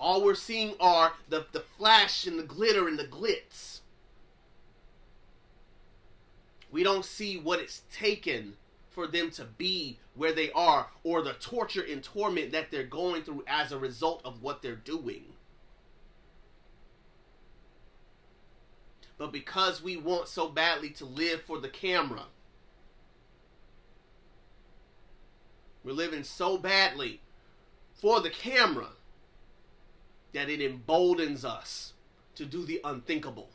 all we're seeing are the, the flash and the glitter and the glitz. We don't see what it's taken for them to be where they are or the torture and torment that they're going through as a result of what they're doing. But because we want so badly to live for the camera, we're living so badly for the camera that it emboldens us to do the unthinkable.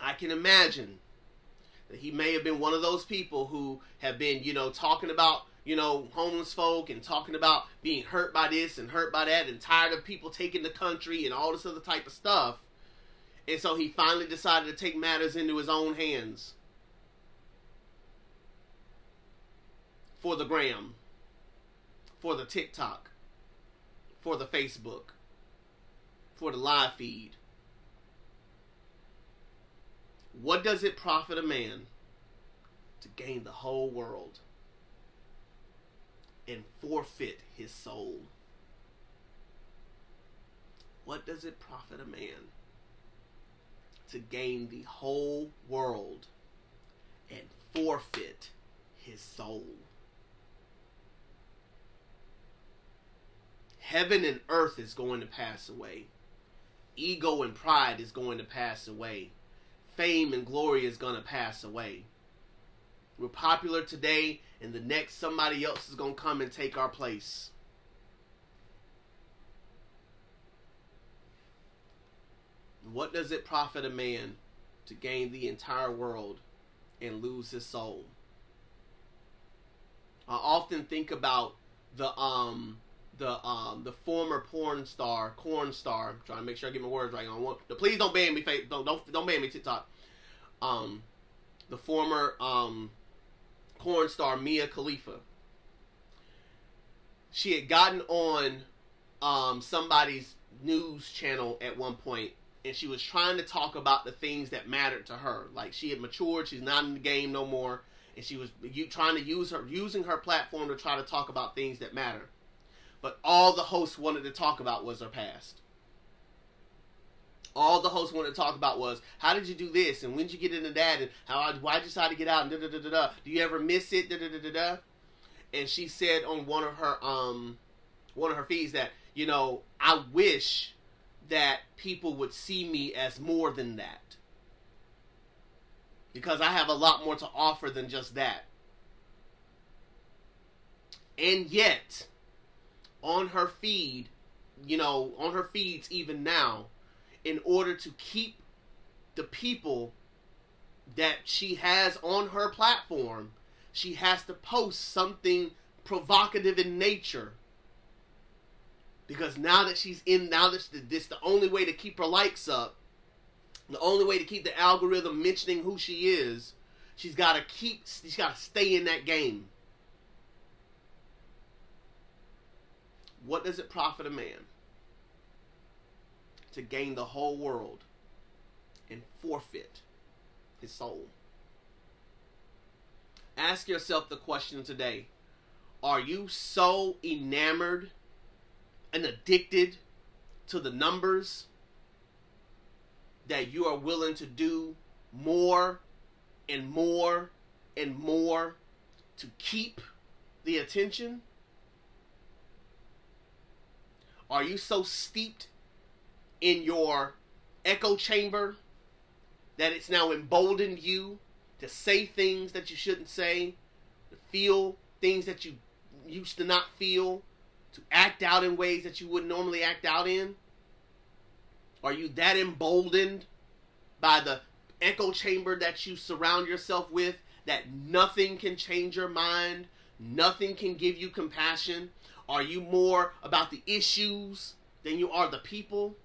I can imagine he may have been one of those people who have been, you know, talking about, you know, homeless folk and talking about being hurt by this and hurt by that and tired of people taking the country and all this other type of stuff. And so he finally decided to take matters into his own hands for the gram, for the TikTok, for the Facebook, for the live feed. What does it profit a man to gain the whole world and forfeit his soul? What does it profit a man to gain the whole world and forfeit his soul. Heaven and earth is going to pass away. Ego and pride is going to pass away. Fame and glory is going to pass away. We're popular today, and the next somebody else is going to come and take our place. What does it profit a man to gain the entire world and lose his soul? I often think about the um the um the former porn star, corn star. I'm trying to make sure I get my words right. On one, please don't ban me. Don't don't don't ban me TikTok. Um, the former um porn star Mia Khalifa. She had gotten on um somebody's news channel at one point and she was trying to talk about the things that mattered to her. Like she had matured, she's not in the game no more, and she was trying to use her using her platform to try to talk about things that matter. But all the hosts wanted to talk about was her past. All the hosts wanted to talk about was how did you do this and when did you get into that and how why did you decide to get out and da da da da da. Do you ever miss it? Da da da da da. And she said on one of her um one of her feeds that you know I wish that people would see me as more than that. Because I have a lot more to offer than just that. And yet, on her feed, you know, on her feeds even now, in order to keep the people that she has on her platform, she has to post something provocative in nature because now that she's in, now that this the only way to keep her likes up, the only way to keep the algorithm mentioning who she is, she's got to keep, she's got to stay in that game. What does it profit a man to gain the whole world and forfeit his soul? Ask yourself the question today Are you so enamored and addicted to the numbers that you are willing to do more and more and more to keep the attention? Are you so steeped in your echo chamber that it's now emboldened you to say things that you shouldn't say, to feel things that you used to not feel, to act out in ways that you wouldn't normally act out in? Are you that emboldened by the echo chamber that you surround yourself with that nothing can change your mind? Nothing can give you compassion? Are you more about the issues than you are the people?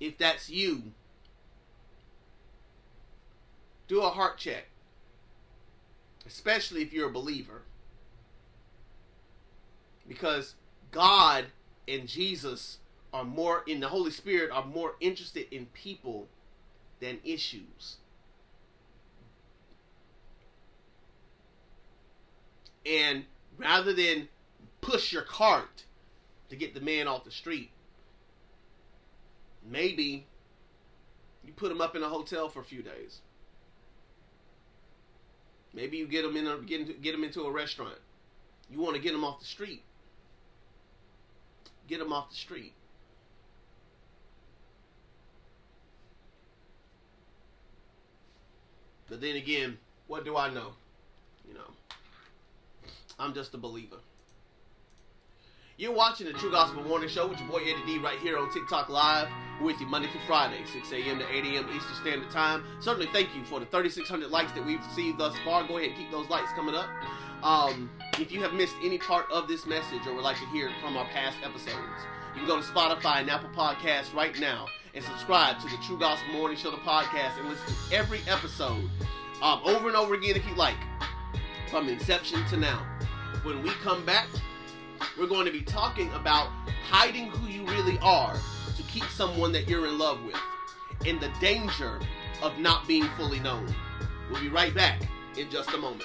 If that's you, do a heart check especially if you're a believer. Because God and Jesus are more in the Holy Spirit are more interested in people than issues. And rather than push your cart to get the man off the street, maybe you put him up in a hotel for a few days. Maybe you get him in a, get, into, get them into a restaurant. You want to get him off the street. Get him off the street. But then again, what do I know? You know, I'm just a believer. You're watching the True Gospel Morning Show with your boy Eddie D right here on TikTok Live with you Monday through Friday, 6 a.m. to 8 a.m. Eastern Standard Time. Certainly thank you for the 3,600 likes that we've received thus far. Go ahead and keep those likes coming up. Um, if you have missed any part of this message or would like to hear from our past episodes, you can go to Spotify and Apple Podcasts right now and subscribe to the True Gospel Morning Show, the podcast, and listen to every episode um, over and over again if you like, from inception to now. When we come back, we're going to be talking about hiding who you really are to keep someone that you're in love with and the danger of not being fully known. We'll be right back in just a moment.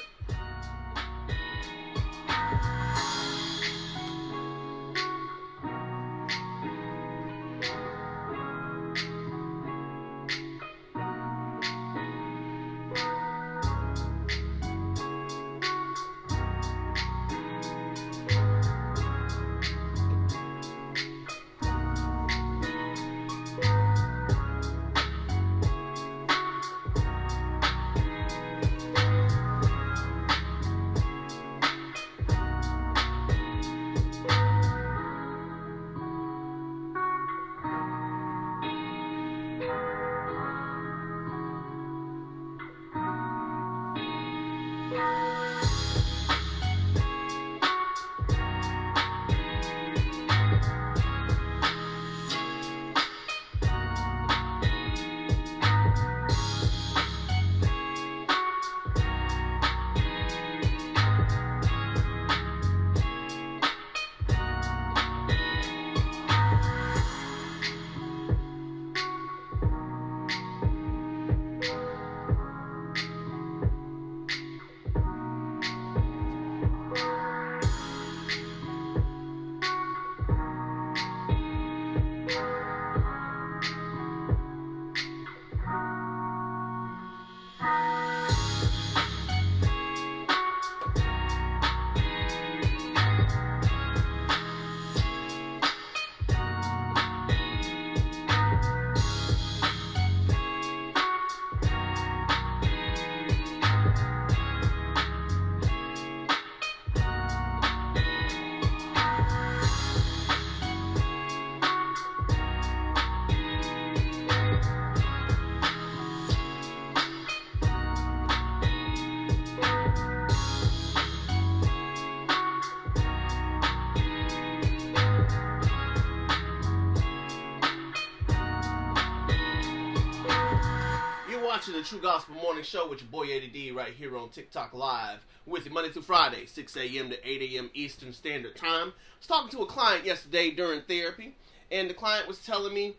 True Gospel Morning Show with your boy Eddie D right here on TikTok Live with you Monday through Friday, 6 a.m. to 8 a.m. Eastern Standard Time. I was talking to a client yesterday during therapy, and the client was telling me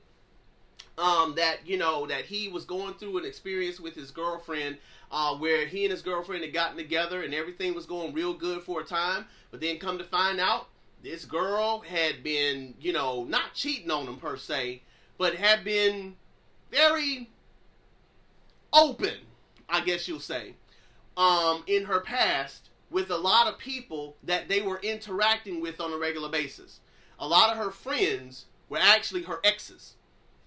um, that you know that he was going through an experience with his girlfriend uh, where he and his girlfriend had gotten together and everything was going real good for a time, but then come to find out this girl had been you know not cheating on him per se, but had been very open, I guess you'll say, um, in her past with a lot of people that they were interacting with on a regular basis. A lot of her friends were actually her exes.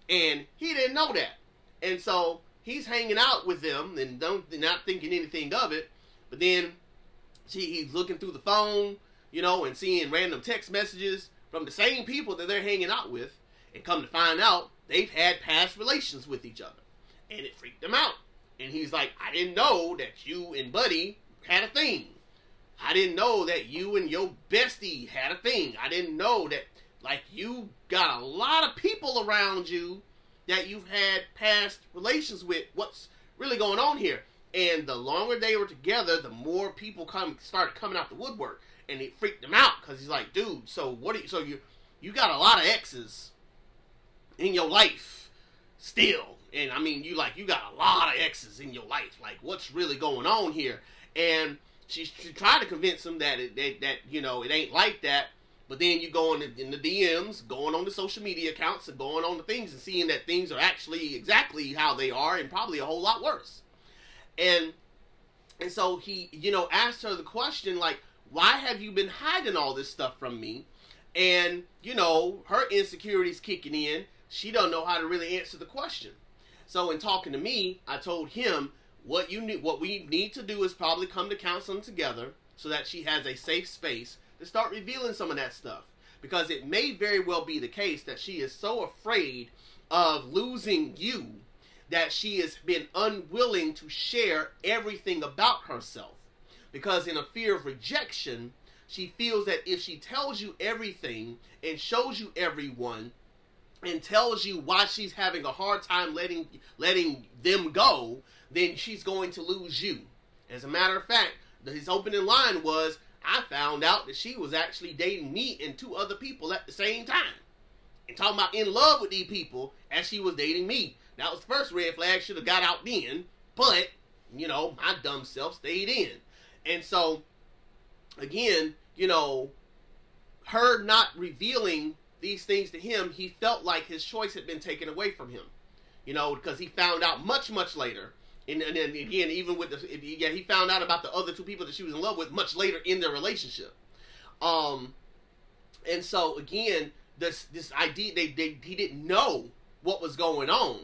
And he didn't know that. And so he's hanging out with them and don't not thinking anything of it. But then see he's looking through the phone, you know, and seeing random text messages from the same people that they're hanging out with, and come to find out they've had past relations with each other. And it freaked him out. And he's like, I didn't know that you and Buddy had a thing. I didn't know that you and your bestie had a thing. I didn't know that, like, you got a lot of people around you that you've had past relations with. What's really going on here? And the longer they were together, the more people come started coming out the woodwork, and it freaked him out because he's like, dude, so what? Are you, so you you got a lot of exes in your life still, and I mean, you like you got a lot of exes in your life. Like, what's really going on here? And she, she tried to convince him that it that, that you know it ain't like that. But then you go in the, in the DMs, going on the social media accounts, and going on the things and seeing that things are actually exactly how they are, and probably a whole lot worse. And and so he, you know, asked her the question like, "Why have you been hiding all this stuff from me?" And you know, her insecurities kicking in. She don't know how to really answer the question. So in talking to me, I told him what you need, what we need to do is probably come to counseling together so that she has a safe space to start revealing some of that stuff. Because it may very well be the case that she is so afraid of losing you that she has been unwilling to share everything about herself. Because in a fear of rejection, she feels that if she tells you everything and shows you everyone, and tells you why she's having a hard time letting letting them go, then she's going to lose you. As a matter of fact, his opening line was, "I found out that she was actually dating me and two other people at the same time, and talking about in love with these people as she was dating me." That was the first red flag. Should have got out then, but you know my dumb self stayed in, and so again, you know, her not revealing these things to him, he felt like his choice had been taken away from him. You know, because he found out much, much later. And, and then again, even with the yeah, he found out about the other two people that she was in love with much later in their relationship. Um, and so again, this this idea they, they he didn't know what was going on,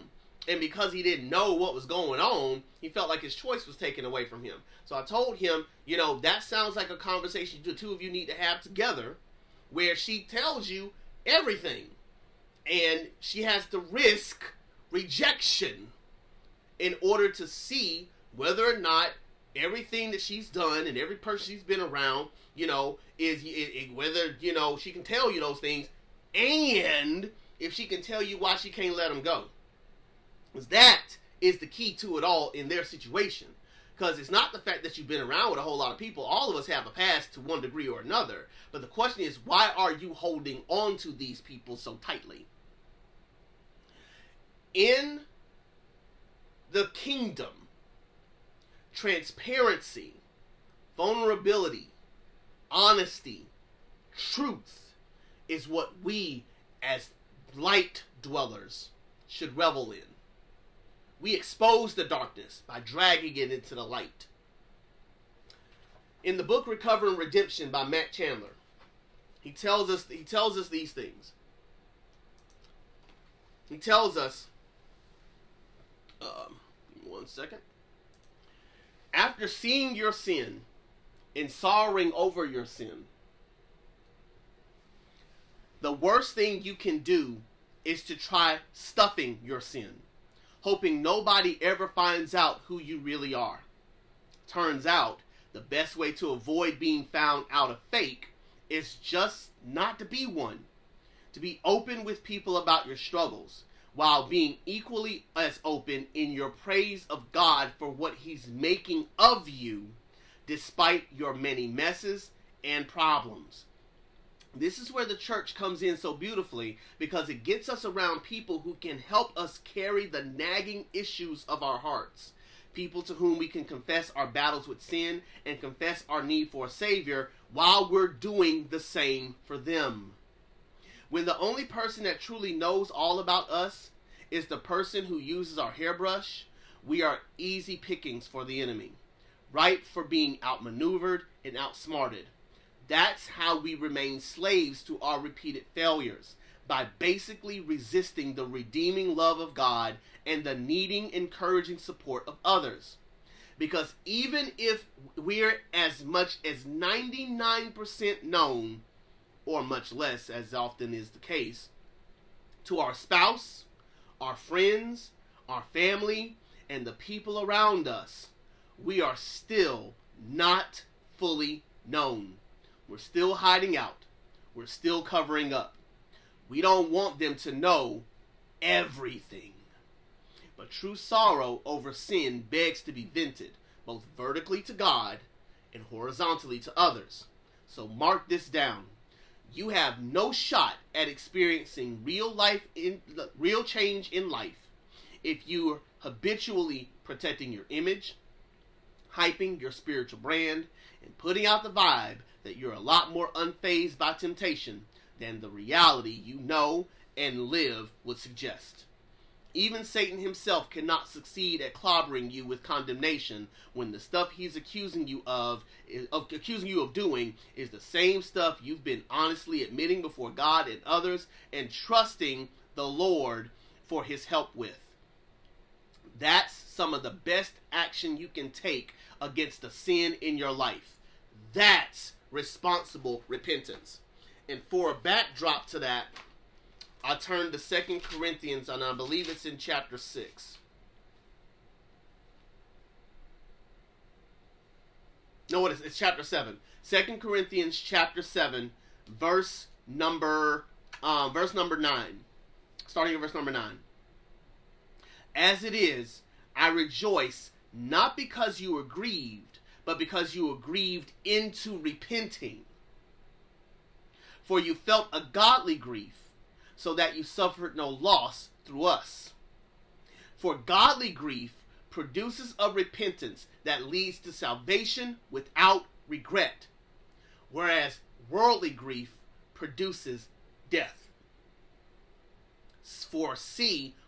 and because he didn't know what was going on, he felt like his choice was taken away from him. So I told him, you know, that sounds like a conversation the two of you need to have together, where she tells you everything. And she has to risk rejection in order to see whether or not everything that she's done and every person she's been around, you know, is it, it, whether, you know, she can tell you those things and if she can tell you why she can't let them go. Because that is the key to it all in their situation. Because it's not the fact that you've been around with a whole lot of people. All of us have a past to one degree or another. But the question is, why are you holding on to these people so tightly? In the kingdom, transparency, vulnerability, honesty, truth is what we as light dwellers should revel in. We expose the darkness by dragging it into the light. In the book Recovering Redemption by Matt Chandler, he tells us he tells us these things. He tells us um, one second. After seeing your sin and sorrowing over your sin, the worst thing you can do is to try stuffing your sin hoping nobody ever finds out who you really are. Turns out, the best way to avoid being found out a fake is just not to be one. To be open with people about your struggles, while being equally as open in your praise of God for what He's making of you, despite your many messes and problems. This is where the church comes in so beautifully because it gets us around people who can help us carry the nagging issues of our hearts. People to whom we can confess our battles with sin and confess our need for a Savior while we're doing the same for them. When the only person that truly knows all about us is the person who uses our hairbrush, we are easy pickings for the enemy, ripe for being outmaneuvered and outsmarted. That's how we remain slaves to our repeated failures by basically resisting the redeeming love of God and the needing, encouraging support of others. Because even if we're as much as 99% known, or much less, as often is the case, to our spouse, our friends, our family, and the people around us, we are still not fully known. We're still hiding out. We're still covering up. We don't want them to know everything. But true sorrow over sin begs to be vented, both vertically to God and horizontally to others. So mark this down. You have no shot at experiencing real life in real change in life if you're habitually protecting your image, hyping your spiritual brand, and putting out the vibe that you're a lot more unfazed by temptation than the reality you know and live would suggest. Even Satan himself cannot succeed at clobbering you with condemnation when the stuff he's accusing you of, of accusing you of doing is the same stuff you've been honestly admitting before God and others and trusting the Lord for his help with. That's some of the best action you can take against the sin in your life. That's responsible repentance. And for a backdrop to that, I turn to Second Corinthians, and I believe it's in chapter 6. No? It's chapter 7. Second Corinthians chapter 7, verse number uh, verse number 9. Starting at verse number 9. As it is, I rejoice not because you were grieved, but because you were grieved into repenting. For you felt a godly grief, so that you suffered no loss through us. For godly grief produces a repentance that leads to salvation without regret, whereas worldly grief produces death. For see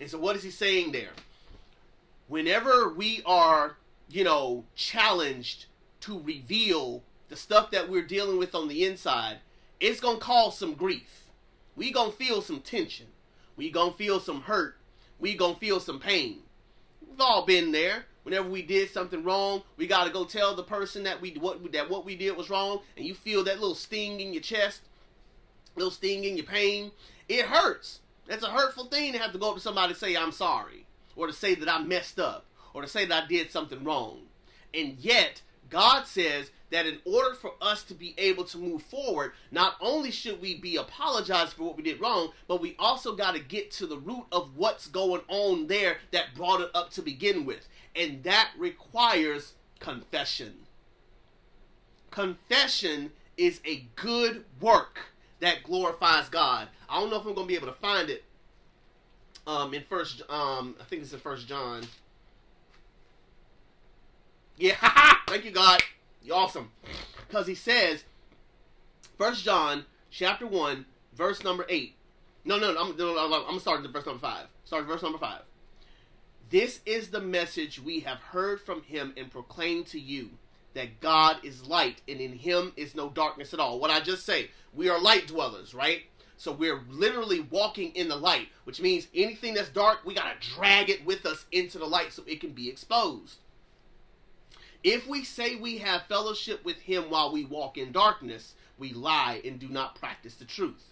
And so, what is he saying there? Whenever we are, you know, challenged to reveal the stuff that we're dealing with on the inside, it's gonna cause some grief. We gonna feel some tension. We gonna feel some hurt. We gonna feel some pain. We've all been there. Whenever we did something wrong, we gotta go tell the person that we what that what we did was wrong, and you feel that little sting in your chest, little sting in your pain. It hurts. That's a hurtful thing to have to go up to somebody and say, I'm sorry, or to say that I messed up, or to say that I did something wrong. And yet, God says that in order for us to be able to move forward, not only should we be apologized for what we did wrong, but we also got to get to the root of what's going on there that brought it up to begin with. And that requires confession. Confession is a good work that glorifies God. I don't know if I'm to be able to find it um, in first. Um, I think it's in First John. Yeah, <laughs> thank you, God. You're awesome, because he says, First John chapter one verse number eight. No, no, no I'm, no, I'm gonna start at verse number five. Start at verse number five. This is the message we have heard from him and proclaimed to you that God is light and in him is no darkness at all. What I just say, we are light dwellers, right? So we're literally walking in the light, which means anything that's dark, we got to drag it with us into the light so it can be exposed. If we say we have fellowship with him while we walk in darkness, we lie and do not practice the truth.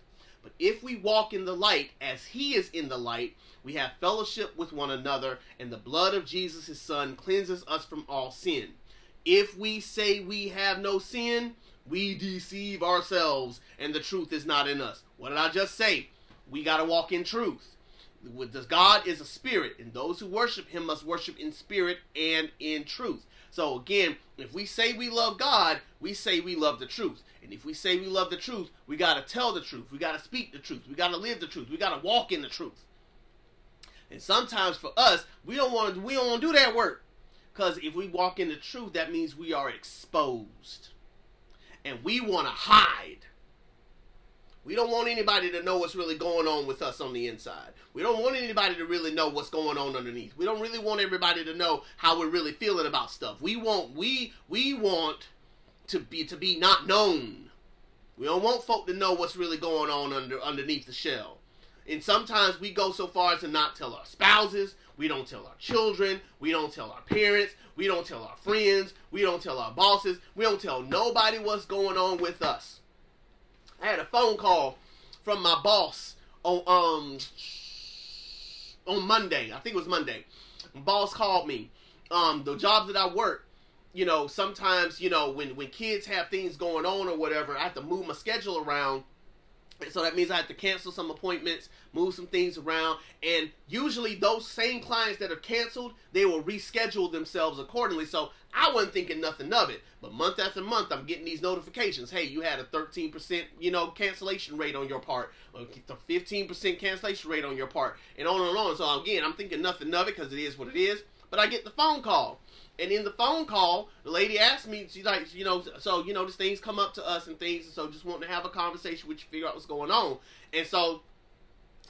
But if we walk in the light as he is in the light, we have fellowship with one another, and the blood of Jesus, his son, cleanses us from all sin. If we say we have no sin, we deceive ourselves and the truth is not in us. What did I just say? We got to walk in truth. God is a spirit, and those who worship him must worship in spirit and in truth. So again, if we say we love God, we say we love the truth. And if we say we love the truth, we got to tell the truth. We got to speak the truth. We got to live the truth. We got to walk in the truth. And sometimes for us, we don't want to we don't want to do that work. Cuz if we walk in the truth, that means we are exposed and we want to hide. We don't want anybody to know what's really going on with us on the inside. We don't want anybody to really know what's going on underneath. We don't really want everybody to know how we're really feeling about stuff. We want we we want to be to be not known. We don't want folk to know what's really going on under underneath the shell. And sometimes we go so far as to not tell our spouses, we don't tell our children, we don't tell our parents, we don't tell our friends. We don't tell our bosses. We don't tell nobody what's going on with us. I had a phone call from my boss on um on Monday. I think it was Monday. My boss called me. Um, the jobs that I work, you know, sometimes you know when when kids have things going on or whatever, I have to move my schedule around so that means I have to cancel some appointments, move some things around, and usually those same clients that have canceled, they will reschedule themselves accordingly. So I wasn't thinking nothing of it. But month after month, I'm getting these notifications. Hey, you had a 13%, you know, cancellation rate on your part, a 15% cancellation rate on your part, and on and on. So again, I'm thinking nothing of it because it is what it is. But I get the phone call. And in the phone call, the lady asked me, she's like, you know, so, you know, these things come up to us and things, and so just wanting to have a conversation with you, figure out what's going on. And so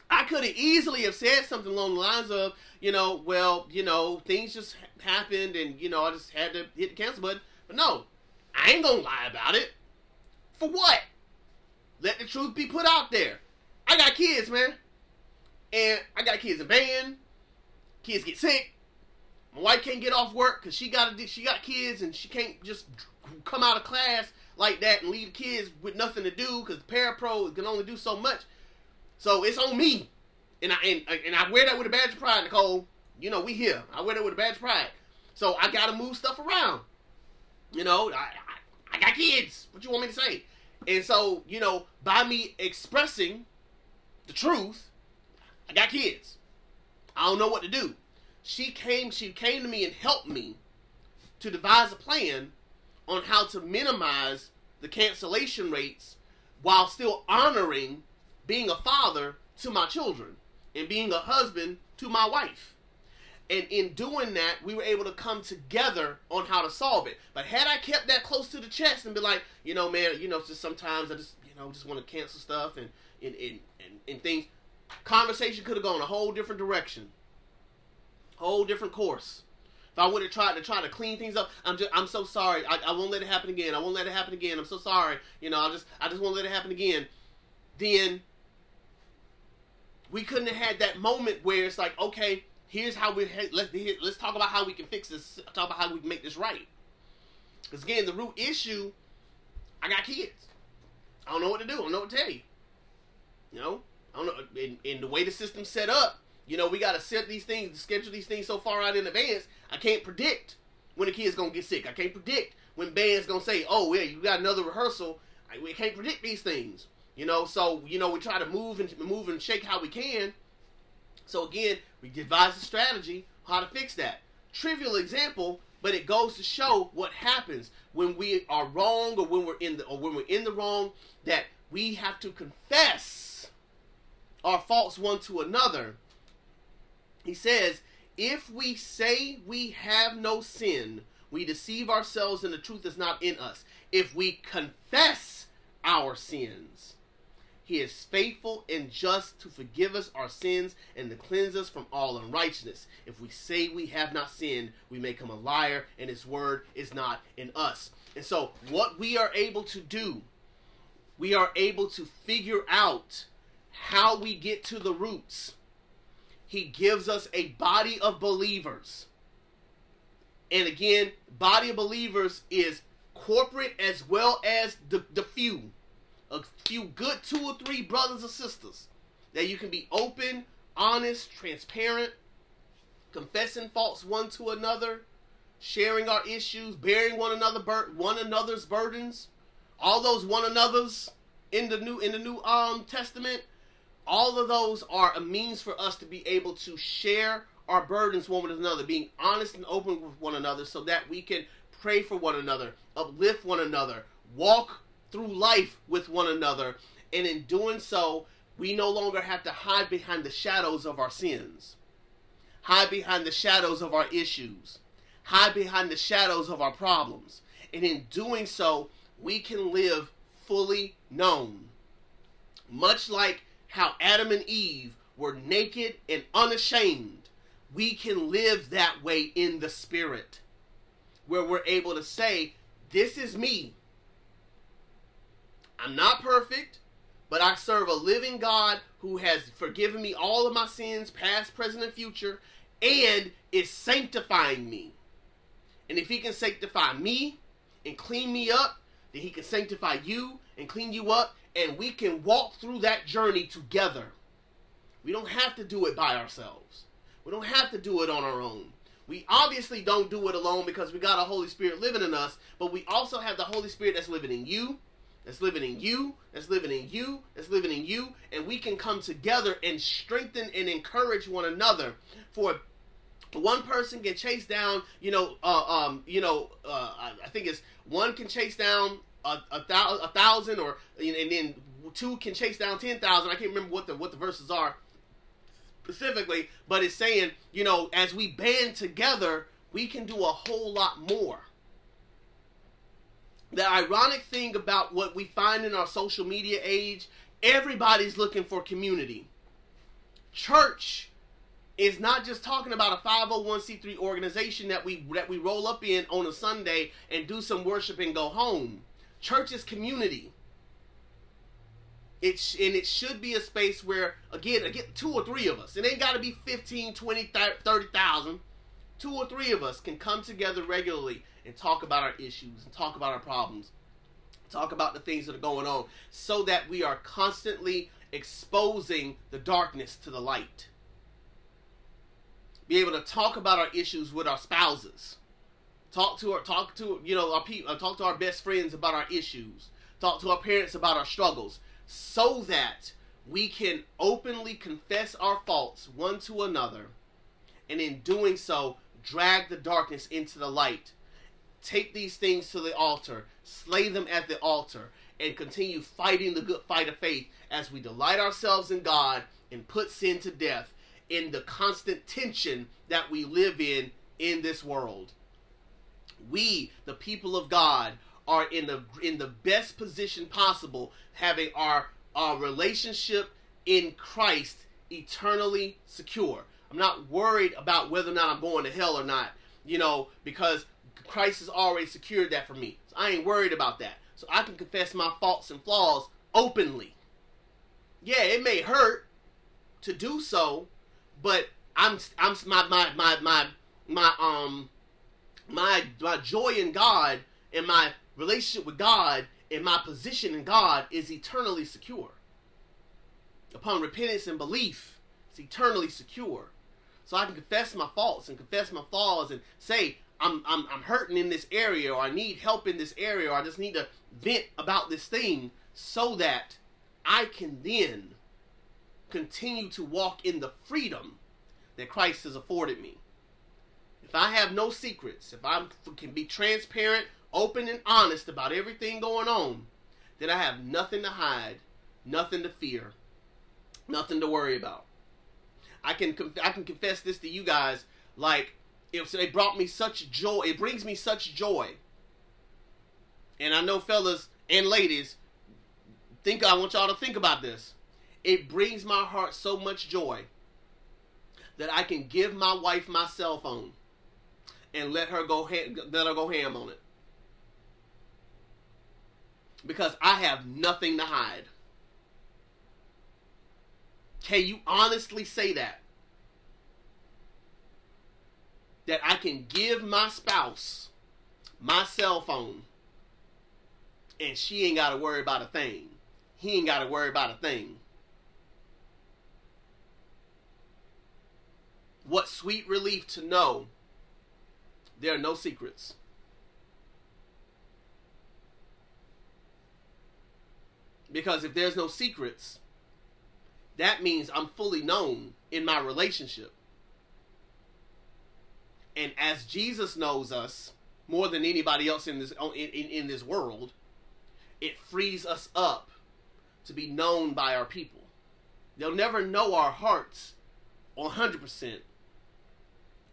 I could have easily have said something along the lines of, you know, well, you know, things just happened and, you know, I just had to hit the cancel button. But no, I ain't gonna lie about it. For what? Let the truth be put out there. I got kids, man. And I got kids in band. Kids get sick. My wife can't get off work because she got she got kids and she can't just come out of class like that and leave the kids with nothing to do because parapro can only do so much. So it's on me, and I and, and I wear that with a badge of pride, Nicole. You know we here. I wear that with a badge of pride. So I got to move stuff around. You know, I, I I got kids. What you want me to say? And so you know, by me expressing the truth, I got kids. I don't know what to do she came she came to me and helped me to devise a plan on how to minimize the cancellation rates while still honoring being a father to my children and being a husband to my wife. And in doing that, we were able to come together on how to solve it. But had I kept that close to the chest and be like, you know, man, you know, just sometimes I just, you know, just want to cancel stuff and and, and, and, and things, conversation could have gone a whole different direction. Whole different course. If I would have tried to try to clean things up, I'm just I'm so sorry. I, I won't let it happen again. I won't let it happen again. I'm so sorry. You know, I just I just won't let it happen again. Then we couldn't have had that moment where it's like, okay, here's how we let's let's talk about how we can fix this. Talk about how we can make this right. Because again, the root issue, I got kids. I don't know what to do. I don't know what to tell you. You know, I don't know. In, in the way the system's set up, you know, we got to set these things, schedule these things so far out in advance. I can't predict when a kid's gonna get sick. I can't predict when band's gonna say, "Oh, yeah, you got another rehearsal." I, we can't predict these things. You know, so you know we try to move and move and shake how we can. So again, we devise a strategy how to fix that. Trivial example, but it goes to show what happens when we are wrong or when we're in the or when we're in the wrong. That we have to confess our faults one to another he says, If we say we have no sin, we deceive ourselves and the truth is not in us. If we confess our sins, he is faithful and just to forgive us our sins and to cleanse us from all unrighteousness. If we say we have not sinned, we make him a liar and his word is not in us. And so, what we are able to do, we are able to figure out how we get to the roots. He gives us a body of believers. And again, body of believers is corporate as well as the, the few. A few good two or three brothers or sisters that you can be open, honest, transparent, confessing faults one to another, sharing our issues, bearing one another bur- one another's burdens, all those one another's in the new in the new um testament all of those are a means for us to be able to share our burdens one with another being honest and open with one another so that we can pray for one another uplift one another walk through life with one another and in doing so we no longer have to hide behind the shadows of our sins hide behind the shadows of our issues hide behind the shadows of our problems and in doing so we can live fully known. Much like how Adam and Eve were naked and unashamed, we can live that way in the Spirit, where we're able to say, This is me. I'm not perfect, but I serve a living God who has forgiven me all of my sins, past, present, and future, and is sanctifying me. And if He can sanctify me and clean me up, then He can sanctify you and clean you up, and we can walk through that journey together. We don't have to do it by ourselves. We don't have to do it on our own. We obviously don't do it alone because we got a Holy Spirit living in us, but we also have the Holy Spirit that's living in you, that's living in you, that's living in you, that's living in you, and we can come together and strengthen and encourage one another. For one person can chase down, you know, uh, um, you know, uh, I think it's one can chase down a, a, thou, a thousand, or and then two can chase down ten thousand. I can't remember what the what the verses are specifically, but it's saying, you know, as we band together, we can do a whole lot more. The ironic thing about what we find in our social media age, everybody's looking for community. Church is not just talking about a 501c3 organization that we that we roll up in on a Sunday and do some worship and go home. Church is community. It and it should be a space where again, again two or three of us. It ain't got to be 15, 20, 30,000. Two or three of us can come together regularly and talk about our issues and talk about our problems. Talk about the things that are going on so that we are constantly exposing the darkness to the light be able to talk about our issues with our spouses. Talk to our talk to you know our people. Uh, talk to our best friends about our issues. Talk to our parents about our struggles, so that we can openly confess our faults one to another, and in doing so, drag the darkness into the light. Take these things to the altar, slay them at the altar, and continue fighting the good fight of faith as we delight ourselves in God and put sin to death in the constant tension that we live in in this world. We, the people of God, are in the in the best position possible, having our our relationship in Christ eternally secure. I'm not worried about whether or not I'm going to hell or not, you know, because Christ has already secured that for me. So I ain't worried about that. So I can confess my faults and flaws openly. Yeah, it may hurt to do so, but I'm I'm my my my my my um my my joy in God and my relationship with God and my position in God is eternally secure. Upon repentance and belief, it's eternally secure. So I can confess my faults and confess my flaws and say I'm I'm I'm hurting in this area or I need help in this area or I just need to vent about this thing so that I can then continue to walk in the freedom that Christ has afforded me. If I have no secrets, if I can be transparent, open, and honest about everything going on, then I have nothing to hide, nothing to fear, nothing to worry about. I can I can confess this to you guys like it, it brought me such joy. It brings me such joy. And I know fellas and ladies think I want y'all to think about this. It brings my heart so much joy that I can give my wife my cell phone and let her go ha- let her go ham on it because I have nothing to hide. Can you honestly say that? That I can give my spouse my cell phone and she ain't got to worry about a thing. He ain't got to worry about a thing. What sweet relief to know there are no secrets. Because if there's no secrets, that means I'm fully known in my relationship. And as Jesus knows us more than anybody else in this in, in, in this world, it frees us up to be known by our people. They'll never know our hearts 100%,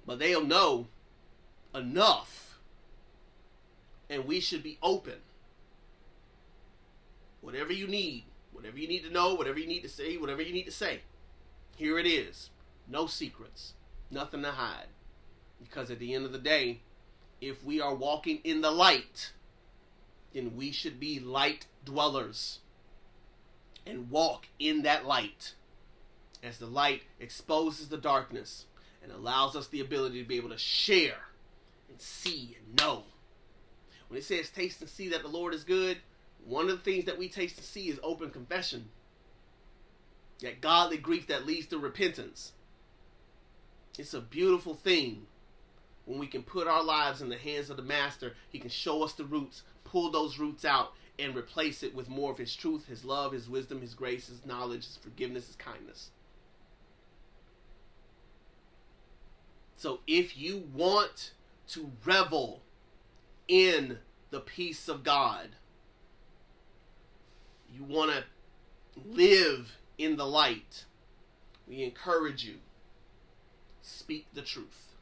but they'll know enough. And we should be open. Whatever you need, whatever you need to know, whatever you need to say, whatever you need to say, here it is. No secrets, nothing to hide. Because at the end of the day, if we are walking in the light, then we should be light dwellers and walk in that light as the light exposes the darkness and allows us the ability to be able to share and see and know. When it says taste and see that the Lord is good, one of the things that we taste and see is open confession. That godly grief that leads to repentance. It's a beautiful thing when we can put our lives in the hands of the Master. He can show us the roots, pull those roots out, and replace it with more of His truth, His love, His wisdom, His grace, His knowledge, His forgiveness, His kindness. So if you want to revel in the peace of God, you want to live in the light, we encourage you speak the truth.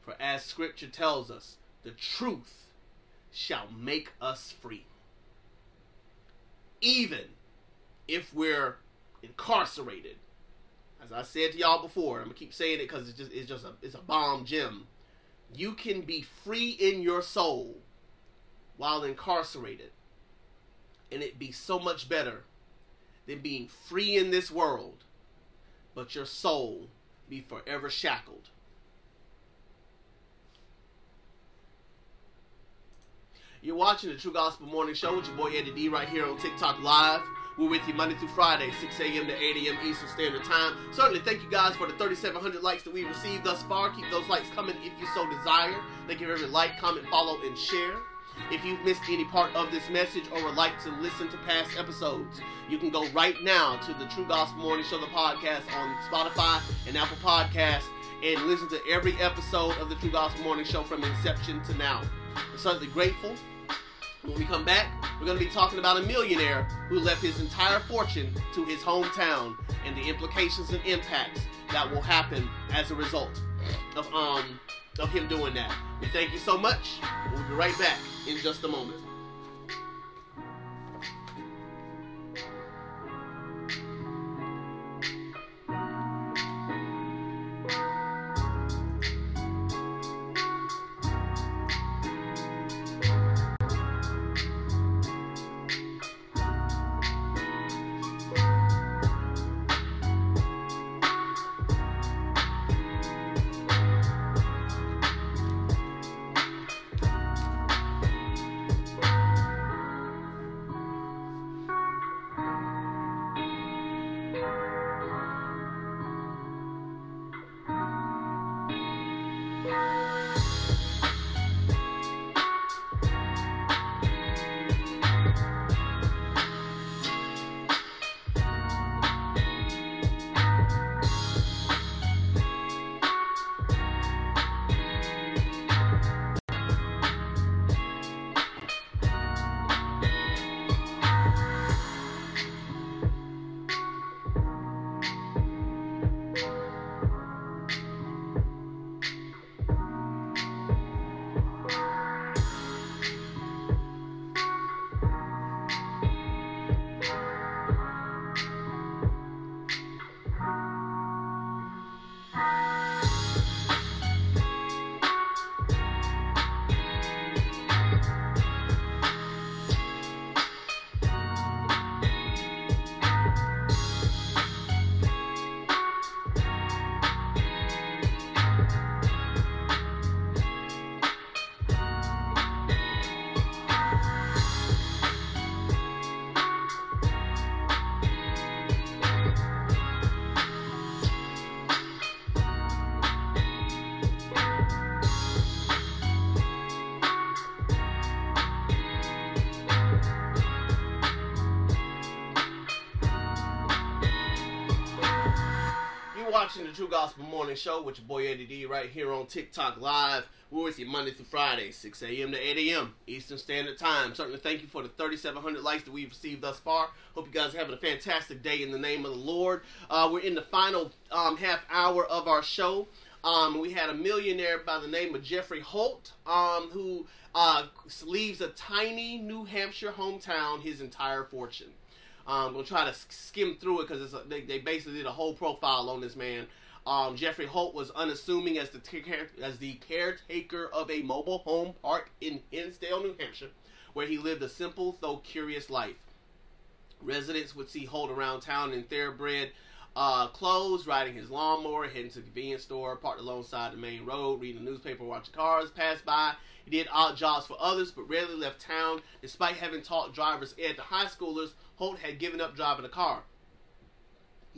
For as scripture tells us, the truth shall make us free. Even if we're incarcerated. As I said to y'all before, I'm gonna keep saying it because it's just it's just a it's a bomb gem. You can be free in your soul while incarcerated. And it be so much better than being free in this world, but your soul be forever shackled. You're watching the True Gospel Morning Show with your boy Eddie D right here on TikTok Live. We're with you Monday through Friday, 6 a.m. to 8 a.m. Eastern Standard Time. Certainly, thank you guys for the 3,700 likes that we received thus far. Keep those likes coming if you so desire. Thank you for every like, comment, follow, and share. If you've missed any part of this message or would like to listen to past episodes, you can go right now to the True Gospel Morning Show, the podcast on Spotify and Apple Podcasts, and listen to every episode of the True Gospel Morning Show from inception to now. We're certainly grateful. When we come back, we're going to be talking about a millionaire who left his entire fortune to his hometown and the implications and impacts that will happen as a result of um of him doing that. We thank you so much. We'll be right back in just a moment. With your boy Eddie D right here on TikTok Live. We're with you Monday through Friday, 6 a.m. to 8 a.m. Eastern Standard Time. Certainly thank you for the 3,700 likes that we've received thus far. Hope you guys are having a fantastic day in the name of the Lord. Uh, we're in the final um, half hour of our show. Um, we had a millionaire by the name of Geoffrey Holt um, who uh, leaves a tiny New Hampshire hometown his entire fortune. Um, we'll try to skim through it because they, they basically did a whole profile on this man. Um, Geoffrey Holt was unassuming as the as the caretaker of a mobile home park in Hinsdale, New Hampshire, where he lived a simple though curious life. Residents would see Holt around town in thoroughbred uh, clothes, riding his lawnmower, heading to the convenience store, parked alongside the main road, reading the newspaper, watching cars pass by. He did odd jobs for others, but rarely left town. Despite having taught driver's ed to high schoolers, Holt had given up driving a car.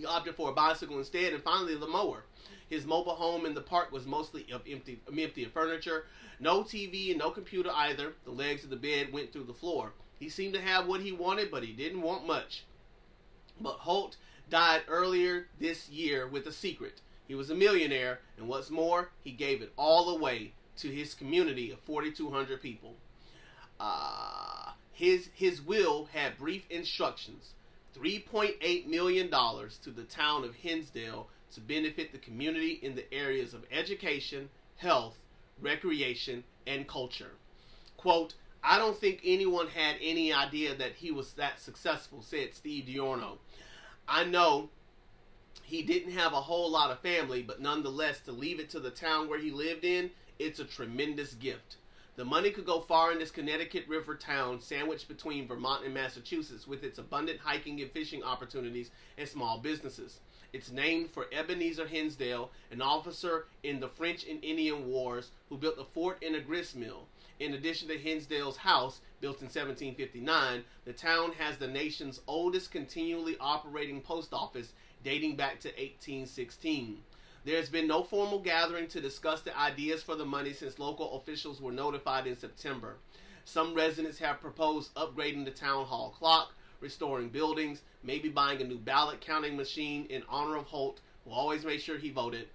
He opted for a bicycle instead, and finally the mower. His mobile home in the park was mostly of empty, empty of furniture, no TV and no computer either. The legs of the bed went through the floor. He seemed to have what he wanted, but he didn't want much. But Holt died earlier this year with a secret. He was a millionaire, and what's more, he gave it all away to his community of 4,200 people. Uh, his his will had brief instructions: 3.8 million dollars to the town of Hinsdale to benefit the community in the areas of education, health, recreation, and culture. Quote, I don't think anyone had any idea that he was that successful, said Steve Diorio. I know he didn't have a whole lot of family, but nonetheless, to leave it to the town where he lived in, it's a tremendous gift. The money could go far in this Connecticut River town sandwiched between Vermont and Massachusetts with its abundant hiking and fishing opportunities and small businesses. It's named for Ebenezer Hinsdale, an officer in the French and Indian Wars who built a fort and a grist mill. In addition to Hinsdale's house, built in 1759, the town has the nation's oldest continually operating post office dating back to 1816. There has been no formal gathering to discuss the ideas for the money since local officials were notified in September. Some residents have proposed upgrading the town hall clock, restoring buildings, maybe buying a new ballot counting machine in honor of Holt, who always made sure he voted.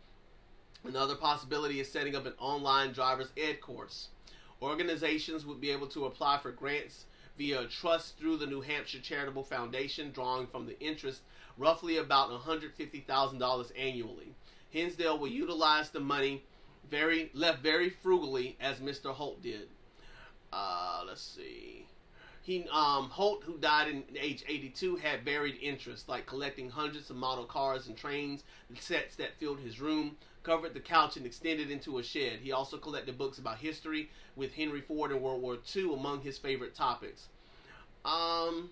Another possibility is setting up an online driver's ed course. Organizations would be able to apply for grants via a trust through the New Hampshire Charitable Foundation, drawing from the interest roughly about $150,000 annually. Hinsdale will utilize the money very left very frugally as Mr. Holt did. Uh, let's see. He um, Holt, who died in age 82, had varied interests like collecting hundreds of model cars and trains, sets that filled his room, covered the couch and extended into a shed. He also collected books about history, with Henry Ford and World War II among his favorite topics. Um,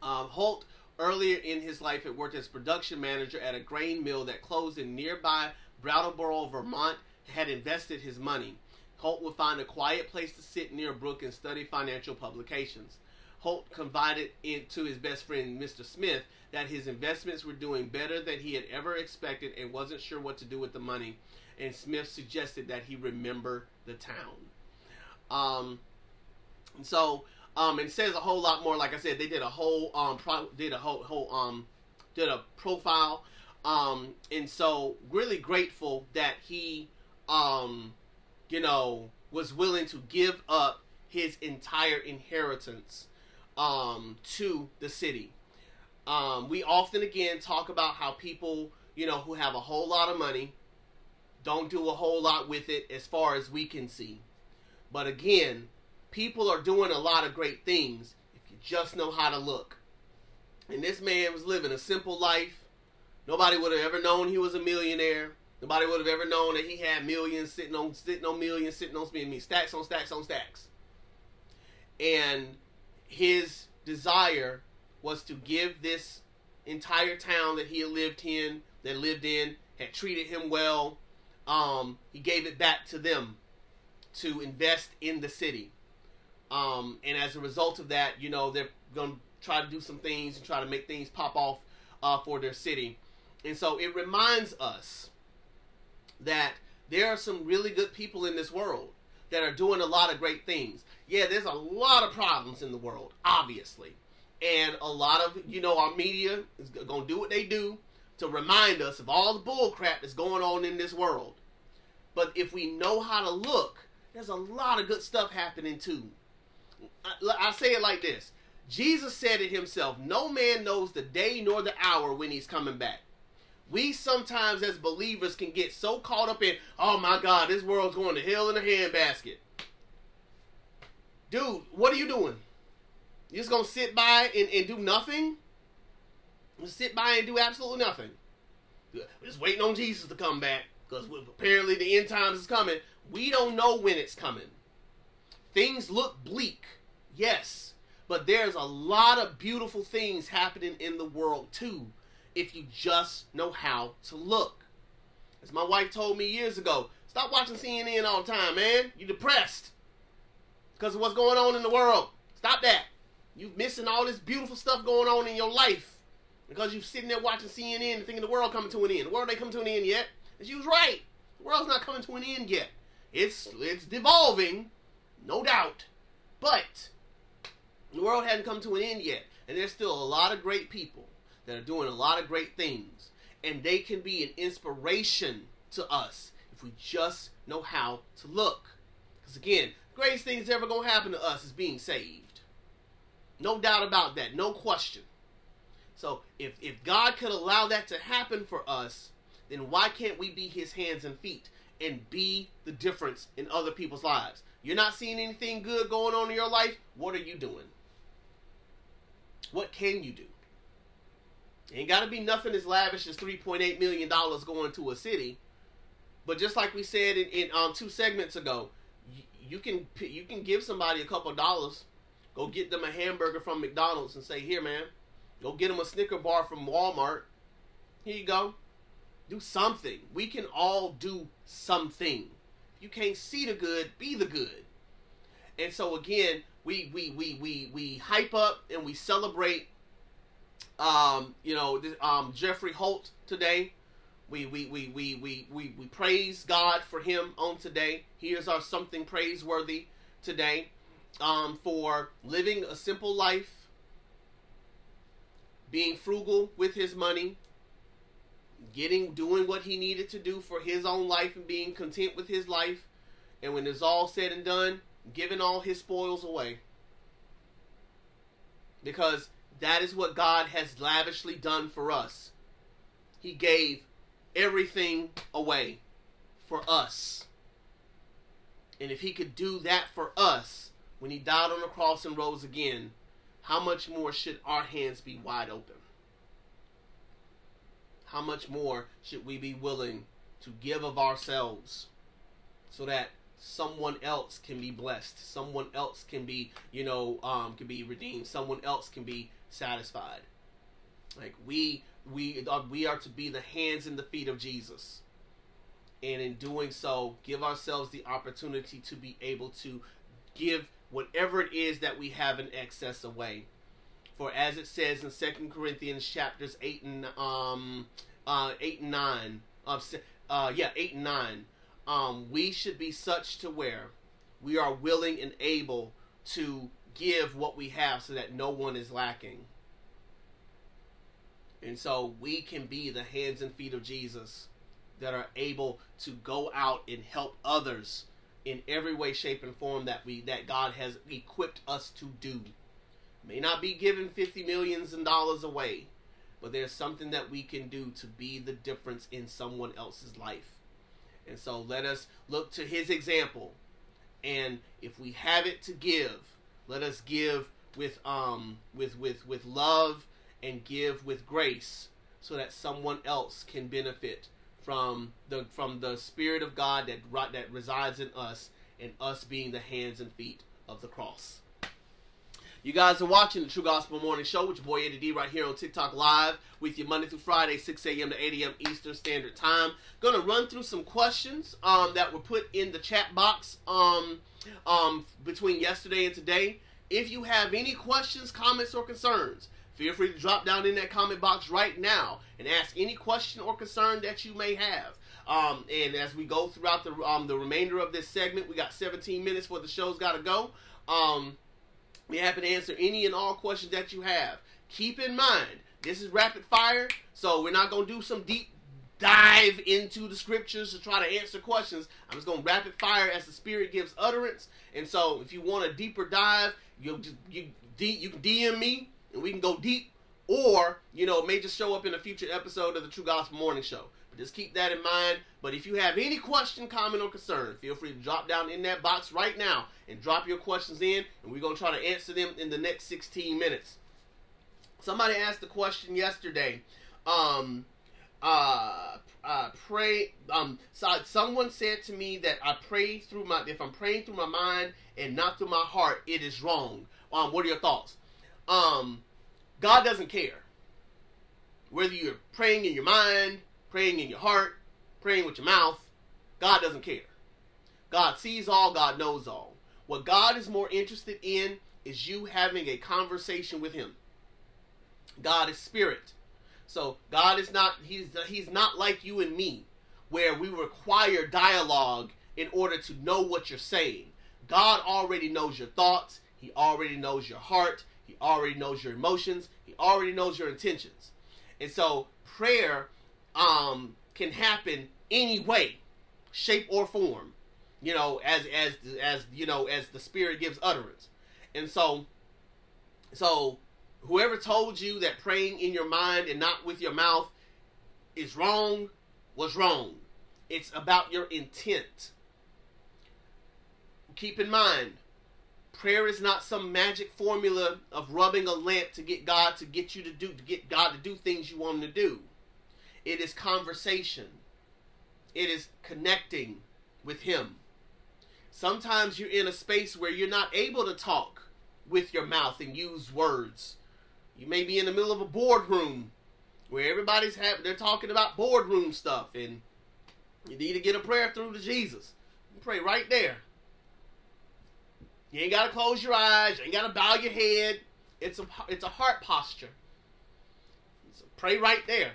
um, Holt earlier in his life had worked as production manager at a grain mill that closed in nearby Brattleboro, Vermont. Had invested his money. Holt would find a quiet place to sit near a brook and study financial publications. Holt confided in, to his best friend, Mr. Smith, that his investments were doing better than he had ever expected and wasn't sure what to do with the money. And Smith suggested that he remember the town. Um, so, um, it says a whole lot more. Like I said, they did a whole, um, pro- did a whole, whole, um, did a profile. Um, and so really grateful that he, um, you know, was willing to give up his entire inheritance um, to the city. Um, we often again talk about how people, you know, who have a whole lot of money don't do a whole lot with it as far as we can see. But again, people are doing a lot of great things if you just know how to look. And this man was living a simple life. Nobody would have ever known he was a millionaire. Nobody would have ever known that he had millions sitting on sitting on millions, sitting on me stacks on stacks on stacks. And his desire was to give this entire town that he had lived in, that lived in, had treated him well. Um, he gave it back to them to invest in the city. Um, and as a result of that, you know, they're going to try to do some things and try to make things pop off uh, for their city. And so it reminds us that there are some really good people in this world that are doing a lot of great things. Yeah, there's a lot of problems in the world, obviously. And a lot of, you know, our media is going to do what they do. to remind us of all the bull crap that's going on in this world. But if we know how to look, there's a lot of good stuff happening too. I, say it like this Jesus said it himself No man knows the day nor the hour when he's coming back. We sometimes, as believers, can get so caught up in, oh my God, this world's going to hell in a handbasket. Dude, what are you doing? You just gonna sit by and, and do nothing? Sit by and do absolutely nothing. We're just waiting on Jesus to come back because apparently the end times is coming. We don't know when it's coming. Things look bleak, yes, but there's a lot of beautiful things happening in the world too if you just know how to look. As my wife told me years ago, stop watching CNN all the time, man. You're depressed because of what's going on in the world. Stop that. You're missing all this beautiful stuff going on in your life because you're sitting there watching CNN and thinking the world coming to an end. The world ain't coming to an end yet. And she was right. The world's not coming to an end yet. It's it's devolving, no doubt, but the world hadn't come to an end yet, and there's still a lot of great people that are doing a lot of great things, and they can be an inspiration to us if we just know how to look. Because again, the greatest thing that's ever gonna happen to us is being saved. No doubt about that, no question. So if if God could allow that to happen for us, then why can't we be his hands and feet and be the difference in other people's lives? You're not seeing anything good going on in your life. What are you doing? What can you do? ain't got to be nothing as lavish as $3.8 million going to a city. But just like we said in, in um, two segments ago, you, you can you can give somebody a couple dollars, go get them a hamburger from McDonald's and say, "Here, man, go get them a Snicker bar from Walmart. Here you go do something. We can all do something. You can't see the good, be the good. And so again, we we we we we hype up and we celebrate um, you know, um, Geoffrey Holt today. We we, we, we, we, we we praise God for him on today. Here's our something praiseworthy today um, for living a simple life, being frugal with his money, getting doing what he needed to do for his own life and being content with his life. And when it's all said and done giving all his spoils away. Because that is what God has lavishly done for us. He gave everything away for us. And if he could do that for us when he died on the cross and rose again how much more should our hands be wide open how much more should we be willing to give of ourselves so that someone else can be blessed someone else can be you know um, can be redeemed someone else can be satisfied. Like we we are, we are to be the hands and the feet of jesus. And in doing so give ourselves the opportunity to be able to give whatever it is that we have in excess away for as it says in Second Corinthians chapters eight and um uh eight and nine of uh yeah eight and nine, um we should be such to where we are willing and able to give what we have so that no one is lacking. And so we can be the hands and feet of Jesus that are able to go out and help others in every way, shape, and form that we that God has equipped us to do. May not be giving 50 millions and dollars away, but there's something that we can do to be the difference in someone else's life. And so let us look to his example. And if we have it to give, let us give with um with with with love and give with grace so that someone else can benefit from the from the spirit of God that that resides in us and us being the hands and feet of the cross. You guys are watching the True Gospel Morning Show with your boy Eddie D right here on TikTok Live with you Monday through Friday, 6 a.m. to 8 a.m. Eastern Standard Time. Gonna run through some questions um, that were put in the chat box um, um, between yesterday and today. If you have any questions, comments, or concerns, feel free to drop down in that comment box right now and ask any question or concern that you may have. Um, and as we go throughout the um, the remainder of this segment, we got 17 minutes for the show's got to go. Um, be happy to answer any and all questions that you have. Keep in mind, this is rapid fire, so we're not gonna do some deep dive into the scriptures to try to answer questions. I'm just gonna rapid fire as the Spirit gives utterance. And so, if you want a deeper dive, you you you can DM me and we can go deep, or you know, it may just show up in a future episode of the True Gospel Morning Show. Just keep that in mind. But if you have any question, comment, or concern, feel free to drop down in that box right now and drop your questions in, and we're gonna try to answer them in the next 16 minutes. Somebody asked a question yesterday. Um, uh, uh, pray. Um, so someone said to me that I pray through my. If I'm praying through my mind and not through my heart, it is wrong. Um, what are your thoughts? Um, God doesn't care whether you're praying in your mind, praying in your heart, praying with your mouth. God doesn't care. God sees all. God knows all. What God is more interested in is you having a conversation with Him. God is spirit. So God is not he's he's not like you and me where we require dialogue in order to know what you're saying. God already knows your thoughts, he already knows your heart, he already knows your emotions, he already knows your intentions. And so prayer um can happen any way, shape or form, you know, as as as you know, as the spirit gives utterance. And so so whoever told you that praying in your mind and not with your mouth is wrong was wrong. It's about your intent. Keep in mind, prayer is not some magic formula of rubbing a lamp to get God to get you to do to get God to do things you want him to do. It is conversation. It is connecting with him. Sometimes you're in a space where you're not able to talk with your mouth and use words you may be in the middle of a boardroom where everybody's having they're talking about boardroom stuff and you need to get a prayer through to Jesus. You pray right there. You ain't gotta close your eyes, you ain't gotta bow your head. It's a it's a heart posture. So pray right there.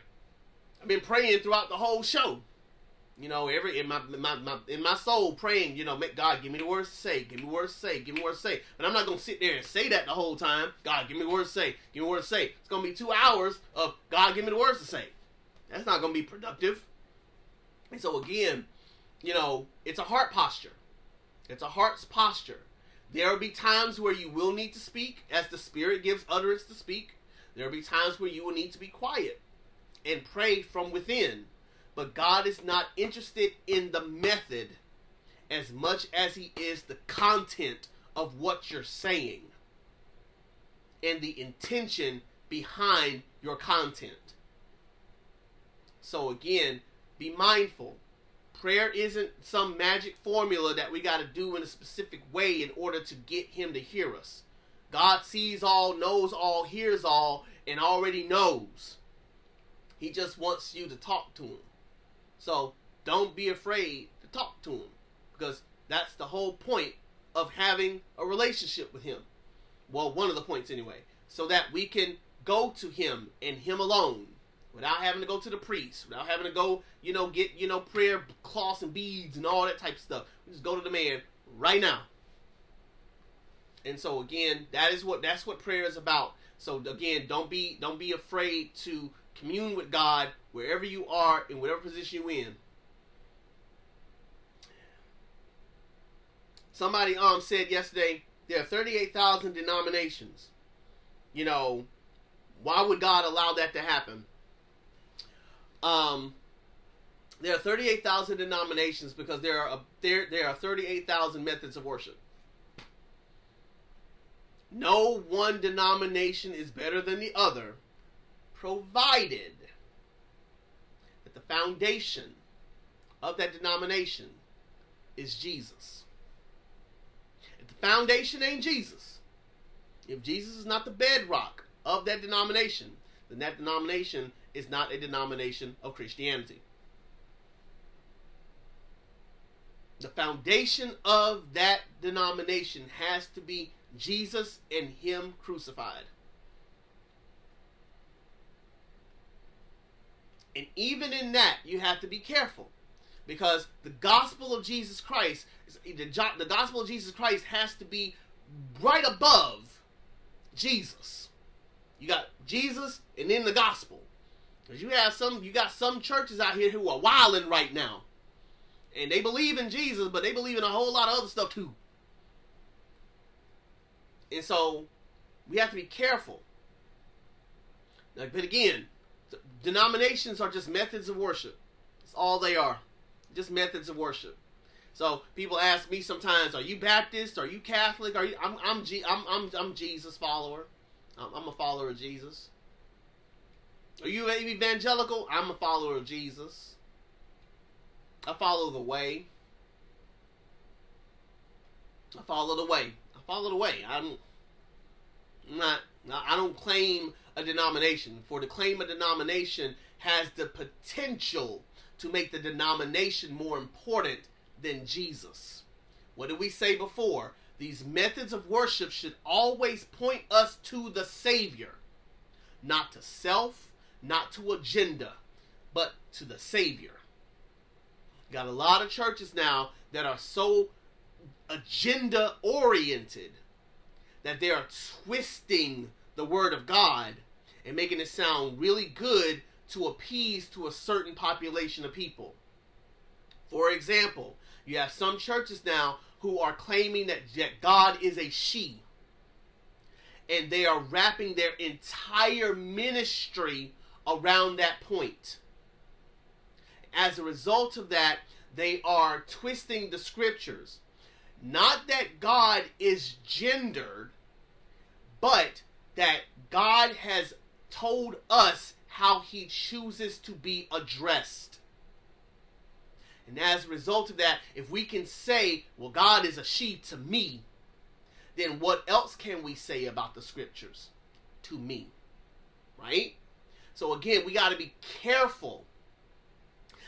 I've been praying throughout the whole show you know, every in my, my, my in my soul praying, you know, make God give me the words to say, give me words to say, give me words to say. But I'm not gonna sit there and say that the whole time. God, give me words to say, give me words to say. It's gonna be two hours of God, give me the words to say. That's not gonna be productive. And so again, you know, it's a heart posture. It's a heart's posture. There will be times where you will need to speak as the Spirit gives utterance to speak. There will be times where you will need to be quiet and pray from within but God is not interested in the method as much as He is the content of what you're saying and the intention behind your content. So, again, be mindful. Prayer isn't some magic formula that we got to do in a specific way in order to get Him to hear us. God sees all, knows all, hears all, and already knows. He just wants you to talk to Him. So don't be afraid to talk to him because that's the whole point of having a relationship with him. Well, one of the points anyway, so that we can go to him and him alone without having to go to the priest, without having to go, you know, get, you know, prayer cloths and beads and all that type of stuff. We just go to the man right now. And so again, that is what that's what prayer is about. So again, don't be don't be afraid to commune with God wherever you are in whatever position you're in. Somebody um said yesterday there are 38,000 denominations. You know, why would God allow that to happen? Um, there are 38,000 denominations because there are a, there there are 38,000 methods of worship. No one denomination is better than the other, provided that the foundation of that denomination is Jesus. If the foundation ain't Jesus, if Jesus is not the bedrock of that denomination, then that denomination is not a denomination of Christianity. The foundation of that denomination has to be Jesus and Him crucified. And even in that, you have to be careful because the gospel of Jesus Christ, the, gospel of Jesus Christ has to be right above Jesus. You got Jesus and then the gospel. Because you have some, you got some churches out here who are wilding right now, and they believe in Jesus, but they believe in a whole lot of other stuff too. And so we have to be careful. Like, but again, denominations are just methods of worship. That's all they are, just methods of worship. So people ask me sometimes, "Are you Baptist? Are you Catholic? Are you?" I'm I'm G, I'm, I'm, I'm Jesus follower. I'm, I'm a follower of Jesus. Are you evangelical? I'm a follower of Jesus. I follow the way. I follow the way. I follow the way. I'm not. I don't claim a denomination. For to claim a denomination has the potential to make the denomination more important than Jesus. What did we say before? These methods of worship should always point us to the Savior, not to self, not to agenda, but to the Savior. Got a lot of churches now that are so agenda oriented that they are twisting the Word of God and making it sound really good to appease to a certain population of people. For example, you have some churches now who are claiming that, that God is a she. And they are wrapping their entire ministry around that point. As a result of that, they are twisting the scriptures. Not that God is gendered, but that God has told us how he chooses to be addressed. And as a result of that, if we can say, well, God is a she to me, then what else can we say about the scriptures to me? Right? So again, we got to be careful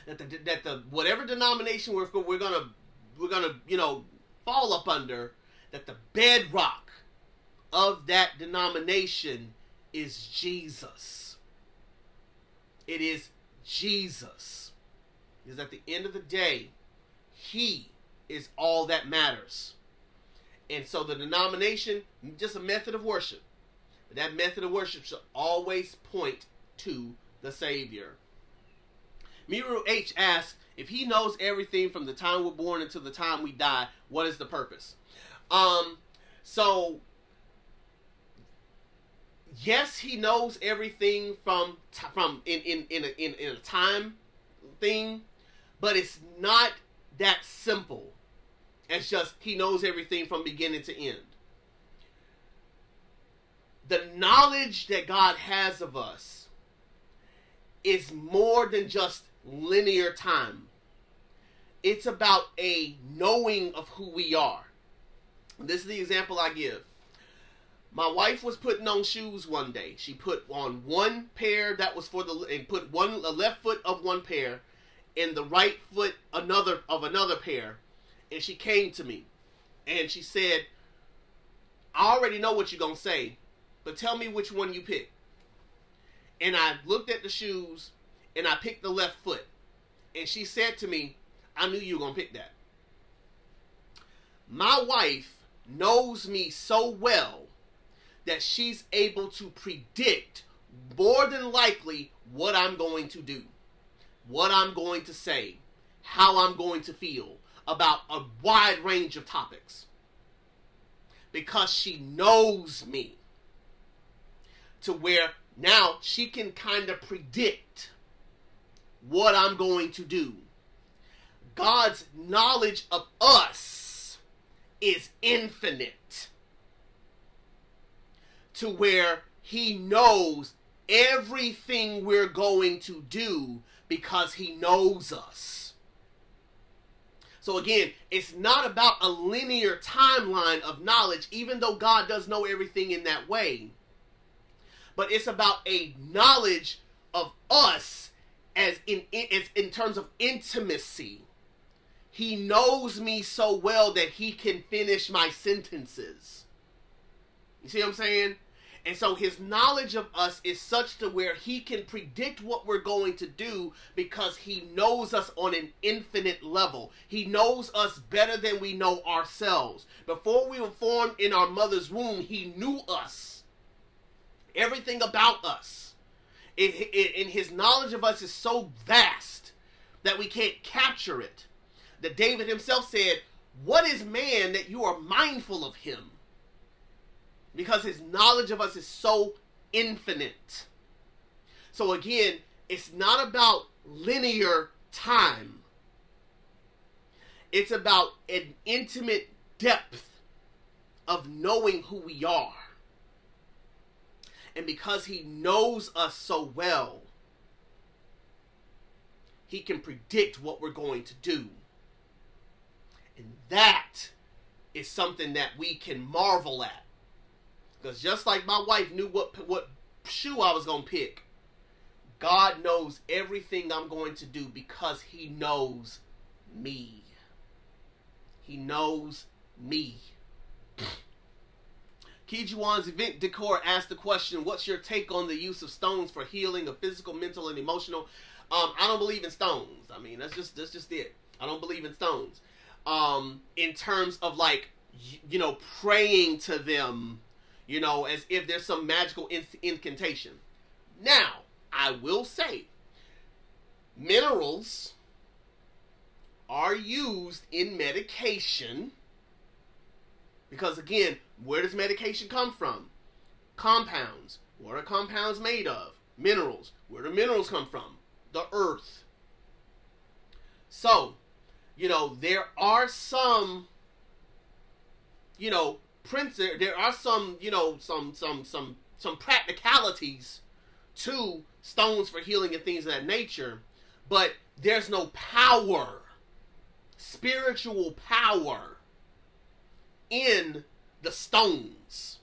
that the, that the whatever denomination we're we're gonna we're gonna you know fall up under, that the bedrock of that denomination is Jesus. It is Jesus. Because at the end of the day, He is all that matters. And so the denomination, just a method of worship. But that method of worship should always point to the Savior. Miru H asks, if he knows everything from the time we're born until the time we die, what is the purpose? Um, so yes, he knows everything from from in in in a, in, in a time thing, but it's not that simple. It's just he knows everything from beginning to end. The knowledge that God has of us is more than just linear time. It's about a knowing of who we are. This is the example I give. My wife was putting on shoes one day. She put on one pair that was for the and put one the left foot of one pair and the right foot another of another pair. And she came to me and she said, I already know what you're gonna say, but tell me which one you pick. and I looked at the shoes and I picked the left foot. And she said to me, I knew you were to pick that. My wife knows me so well that she's able to predict more than likely what I'm going to do, what I'm going to say, how I'm going to feel about a wide range of topics. Because she knows me to where now she can kind of predict what I'm going to do. God's knowledge of us is infinite to where he knows everything we're going to do because he knows us. So again, it's not about a linear timeline of knowledge, even though God does know everything in that way but it's about a knowledge of us as in, as in terms of intimacy. He knows me so well that he can finish my sentences. You see what I'm saying? And so his knowledge of us is such to where he can predict what we're going to do because he knows us on an infinite level. He knows us better than we know ourselves. Before we were formed in our mother's womb, he knew us everything about us. And his knowledge of us is so vast that we can't capture it. That David himself said, What is man that you are mindful of him? Because his knowledge of us is so infinite. So again, it's not about linear time. It's about an intimate depth of knowing who we are. And because he knows us so well, he can predict what we're going to do. And that is something that we can marvel at. Because just like my wife knew what what shoe I was going to pick, God knows everything I'm going to do because he knows me. He knows me. <sniffs> Kijuan's event decor asked the question, "What's your take on the use of stones for healing of physical, mental, and emotional?" Um, I don't believe in stones. I mean, that's just that's just it. I don't believe in stones. Um, in terms of like, you know, praying to them, you know, as if there's some magical incantation. Now, I will say, minerals are used in medication because again, where does medication come from? Compounds. What are compounds made of? Minerals. Where do minerals come from? The earth. So, you know, there are some, you know, prints. There are some, you know, some some some some practicalities to stones for healing and things of that nature, but there's no power, spiritual power in the stones,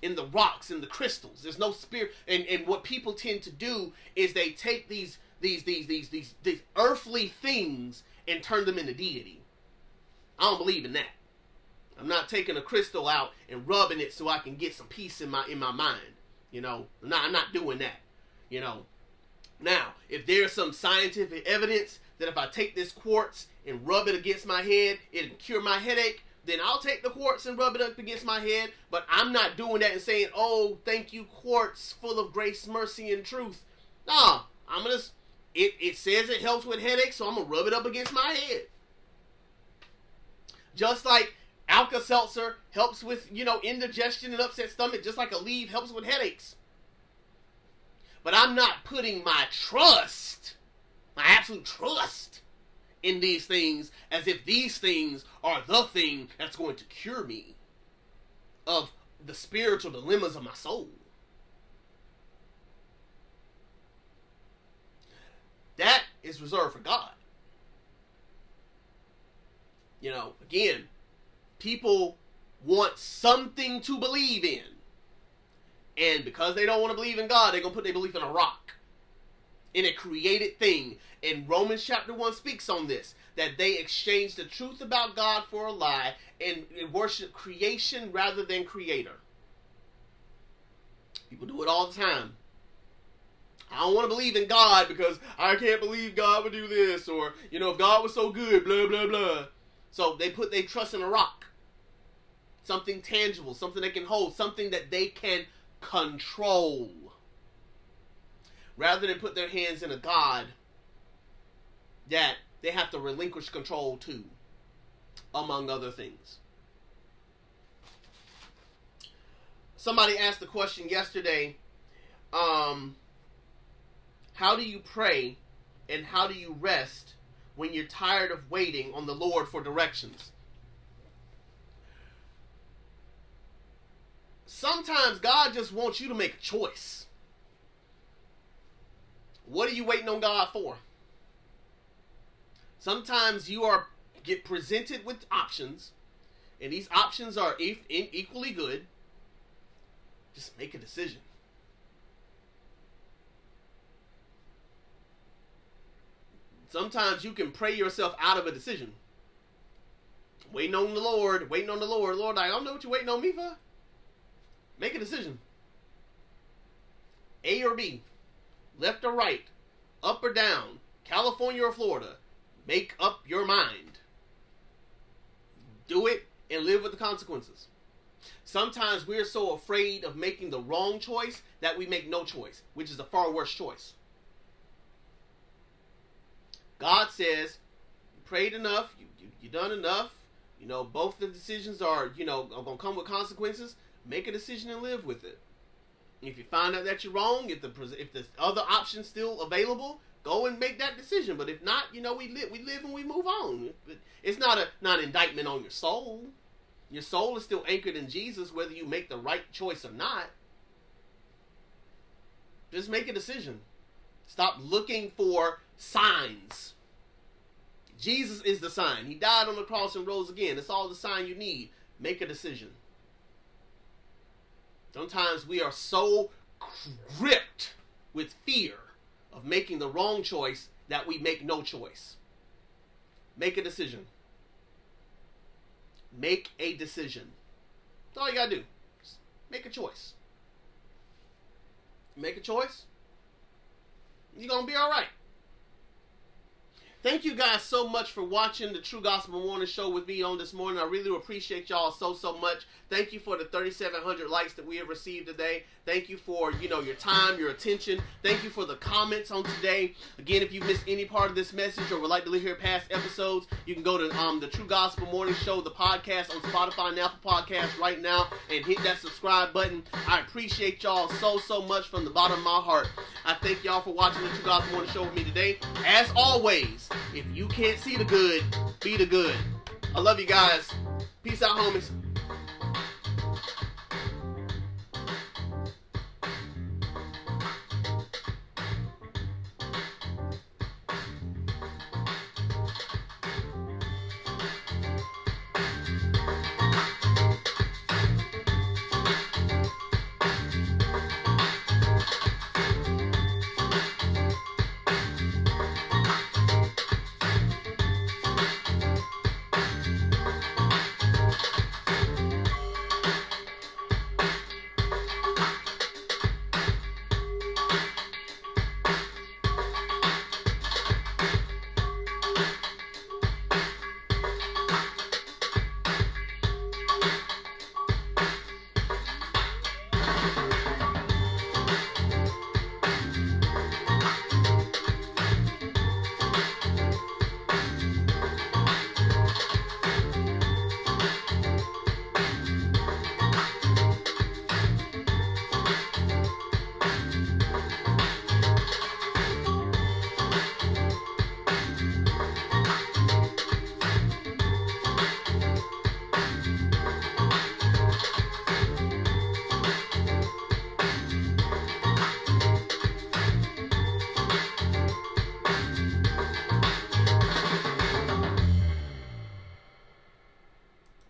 in the rocks, in the crystals. There's no spirit. And, and what people tend to do is they take these these these these these these earthly things and turn them into deity. I don't believe in that. I'm not taking a crystal out and rubbing it so I can get some peace in my in my mind. You know, I'm not, I'm not doing that. You know. Now, if there's some scientific evidence that if I take this quartz and rub it against my head, it'll cure my headache, then I'll take the quartz and rub it up against my head. But I'm not doing that and saying, oh, thank you, quartz, full of grace, mercy, and truth. Nah, I'm gonna. It, it says it helps with headaches, so I'm gonna rub it up against my head. Just like Alka Seltzer helps with, you know, indigestion and upset stomach, just like Aleve helps with headaches. But I'm not putting my trust, my absolute trust, in these things as if these things are the thing that's going to cure me of the spiritual dilemmas of my soul. That is reserved for God. You know, again, people want something to believe in. And because they don't want to believe in God, they're going to put their belief in a rock in a created thing. And Romans chapter 1 speaks on this that they exchange the truth about God for a lie and worship creation rather than creator. People do it all the time. I don't want to believe in God because I can't believe God would do this, or, you know, if God was so good, blah, blah, blah. So they put their trust in a rock. Something tangible, something they can hold, something that they can control rather than put their hands in a God that they have to relinquish control to, among other things. Somebody asked the question yesterday um, how do you pray and how do you rest when you're tired of waiting on the Lord for directions? Sometimes God just wants you to make a choice. What are you waiting on God for? Sometimes you are get presented with options, and these options are e- equally good. Just make a decision. Sometimes you can pray yourself out of a decision. Waiting on the Lord, waiting on the Lord. Lord, I don't know what you're waiting on me for. Make a decision. A or B left or right, up or down, California or Florida. Make up your mind. Do it and live with the consequences. Sometimes we're so afraid of making the wrong choice that we make no choice, which is a far worse choice. God says, you prayed enough, you, you, you done enough, you know, both the decisions are, you know, are going to come with consequences. Make a decision and live with it. If you find out that you're wrong, if the if the other option's still available, go and make that decision. But if not, you know, we live we live and we move on. It's not a not an indictment on your soul. Your soul is still anchored in Jesus, whether you make the right choice or not. Just make a decision. Stop looking for signs. Jesus is the sign. He died on the cross and rose again. It's all the sign you need. Make a decision. Sometimes we are so gripped with fear of making the wrong choice that we make no choice. Make a decision. Make a decision. That's all you gotta do. Just make a choice. Make a choice. You're gonna be all right. Thank you guys so much for watching the True Gospel Morning Show with me on this morning. I really appreciate y'all so so much. Thank you for the 3,700 likes that we have received today. Thank you for you know your time, your attention. Thank you for the comments on today. Again, if you missed any part of this message or would like to hear past episodes, you can go to um, the True Gospel Morning Show, the podcast on Spotify and Apple Podcasts right now, and hit that subscribe button. I appreciate y'all so so much from the bottom of my heart. I thank y'all for watching the True Gospel Morning Show with me today. As always. If you can't see the good, be the good. I love you guys. Peace out, homies.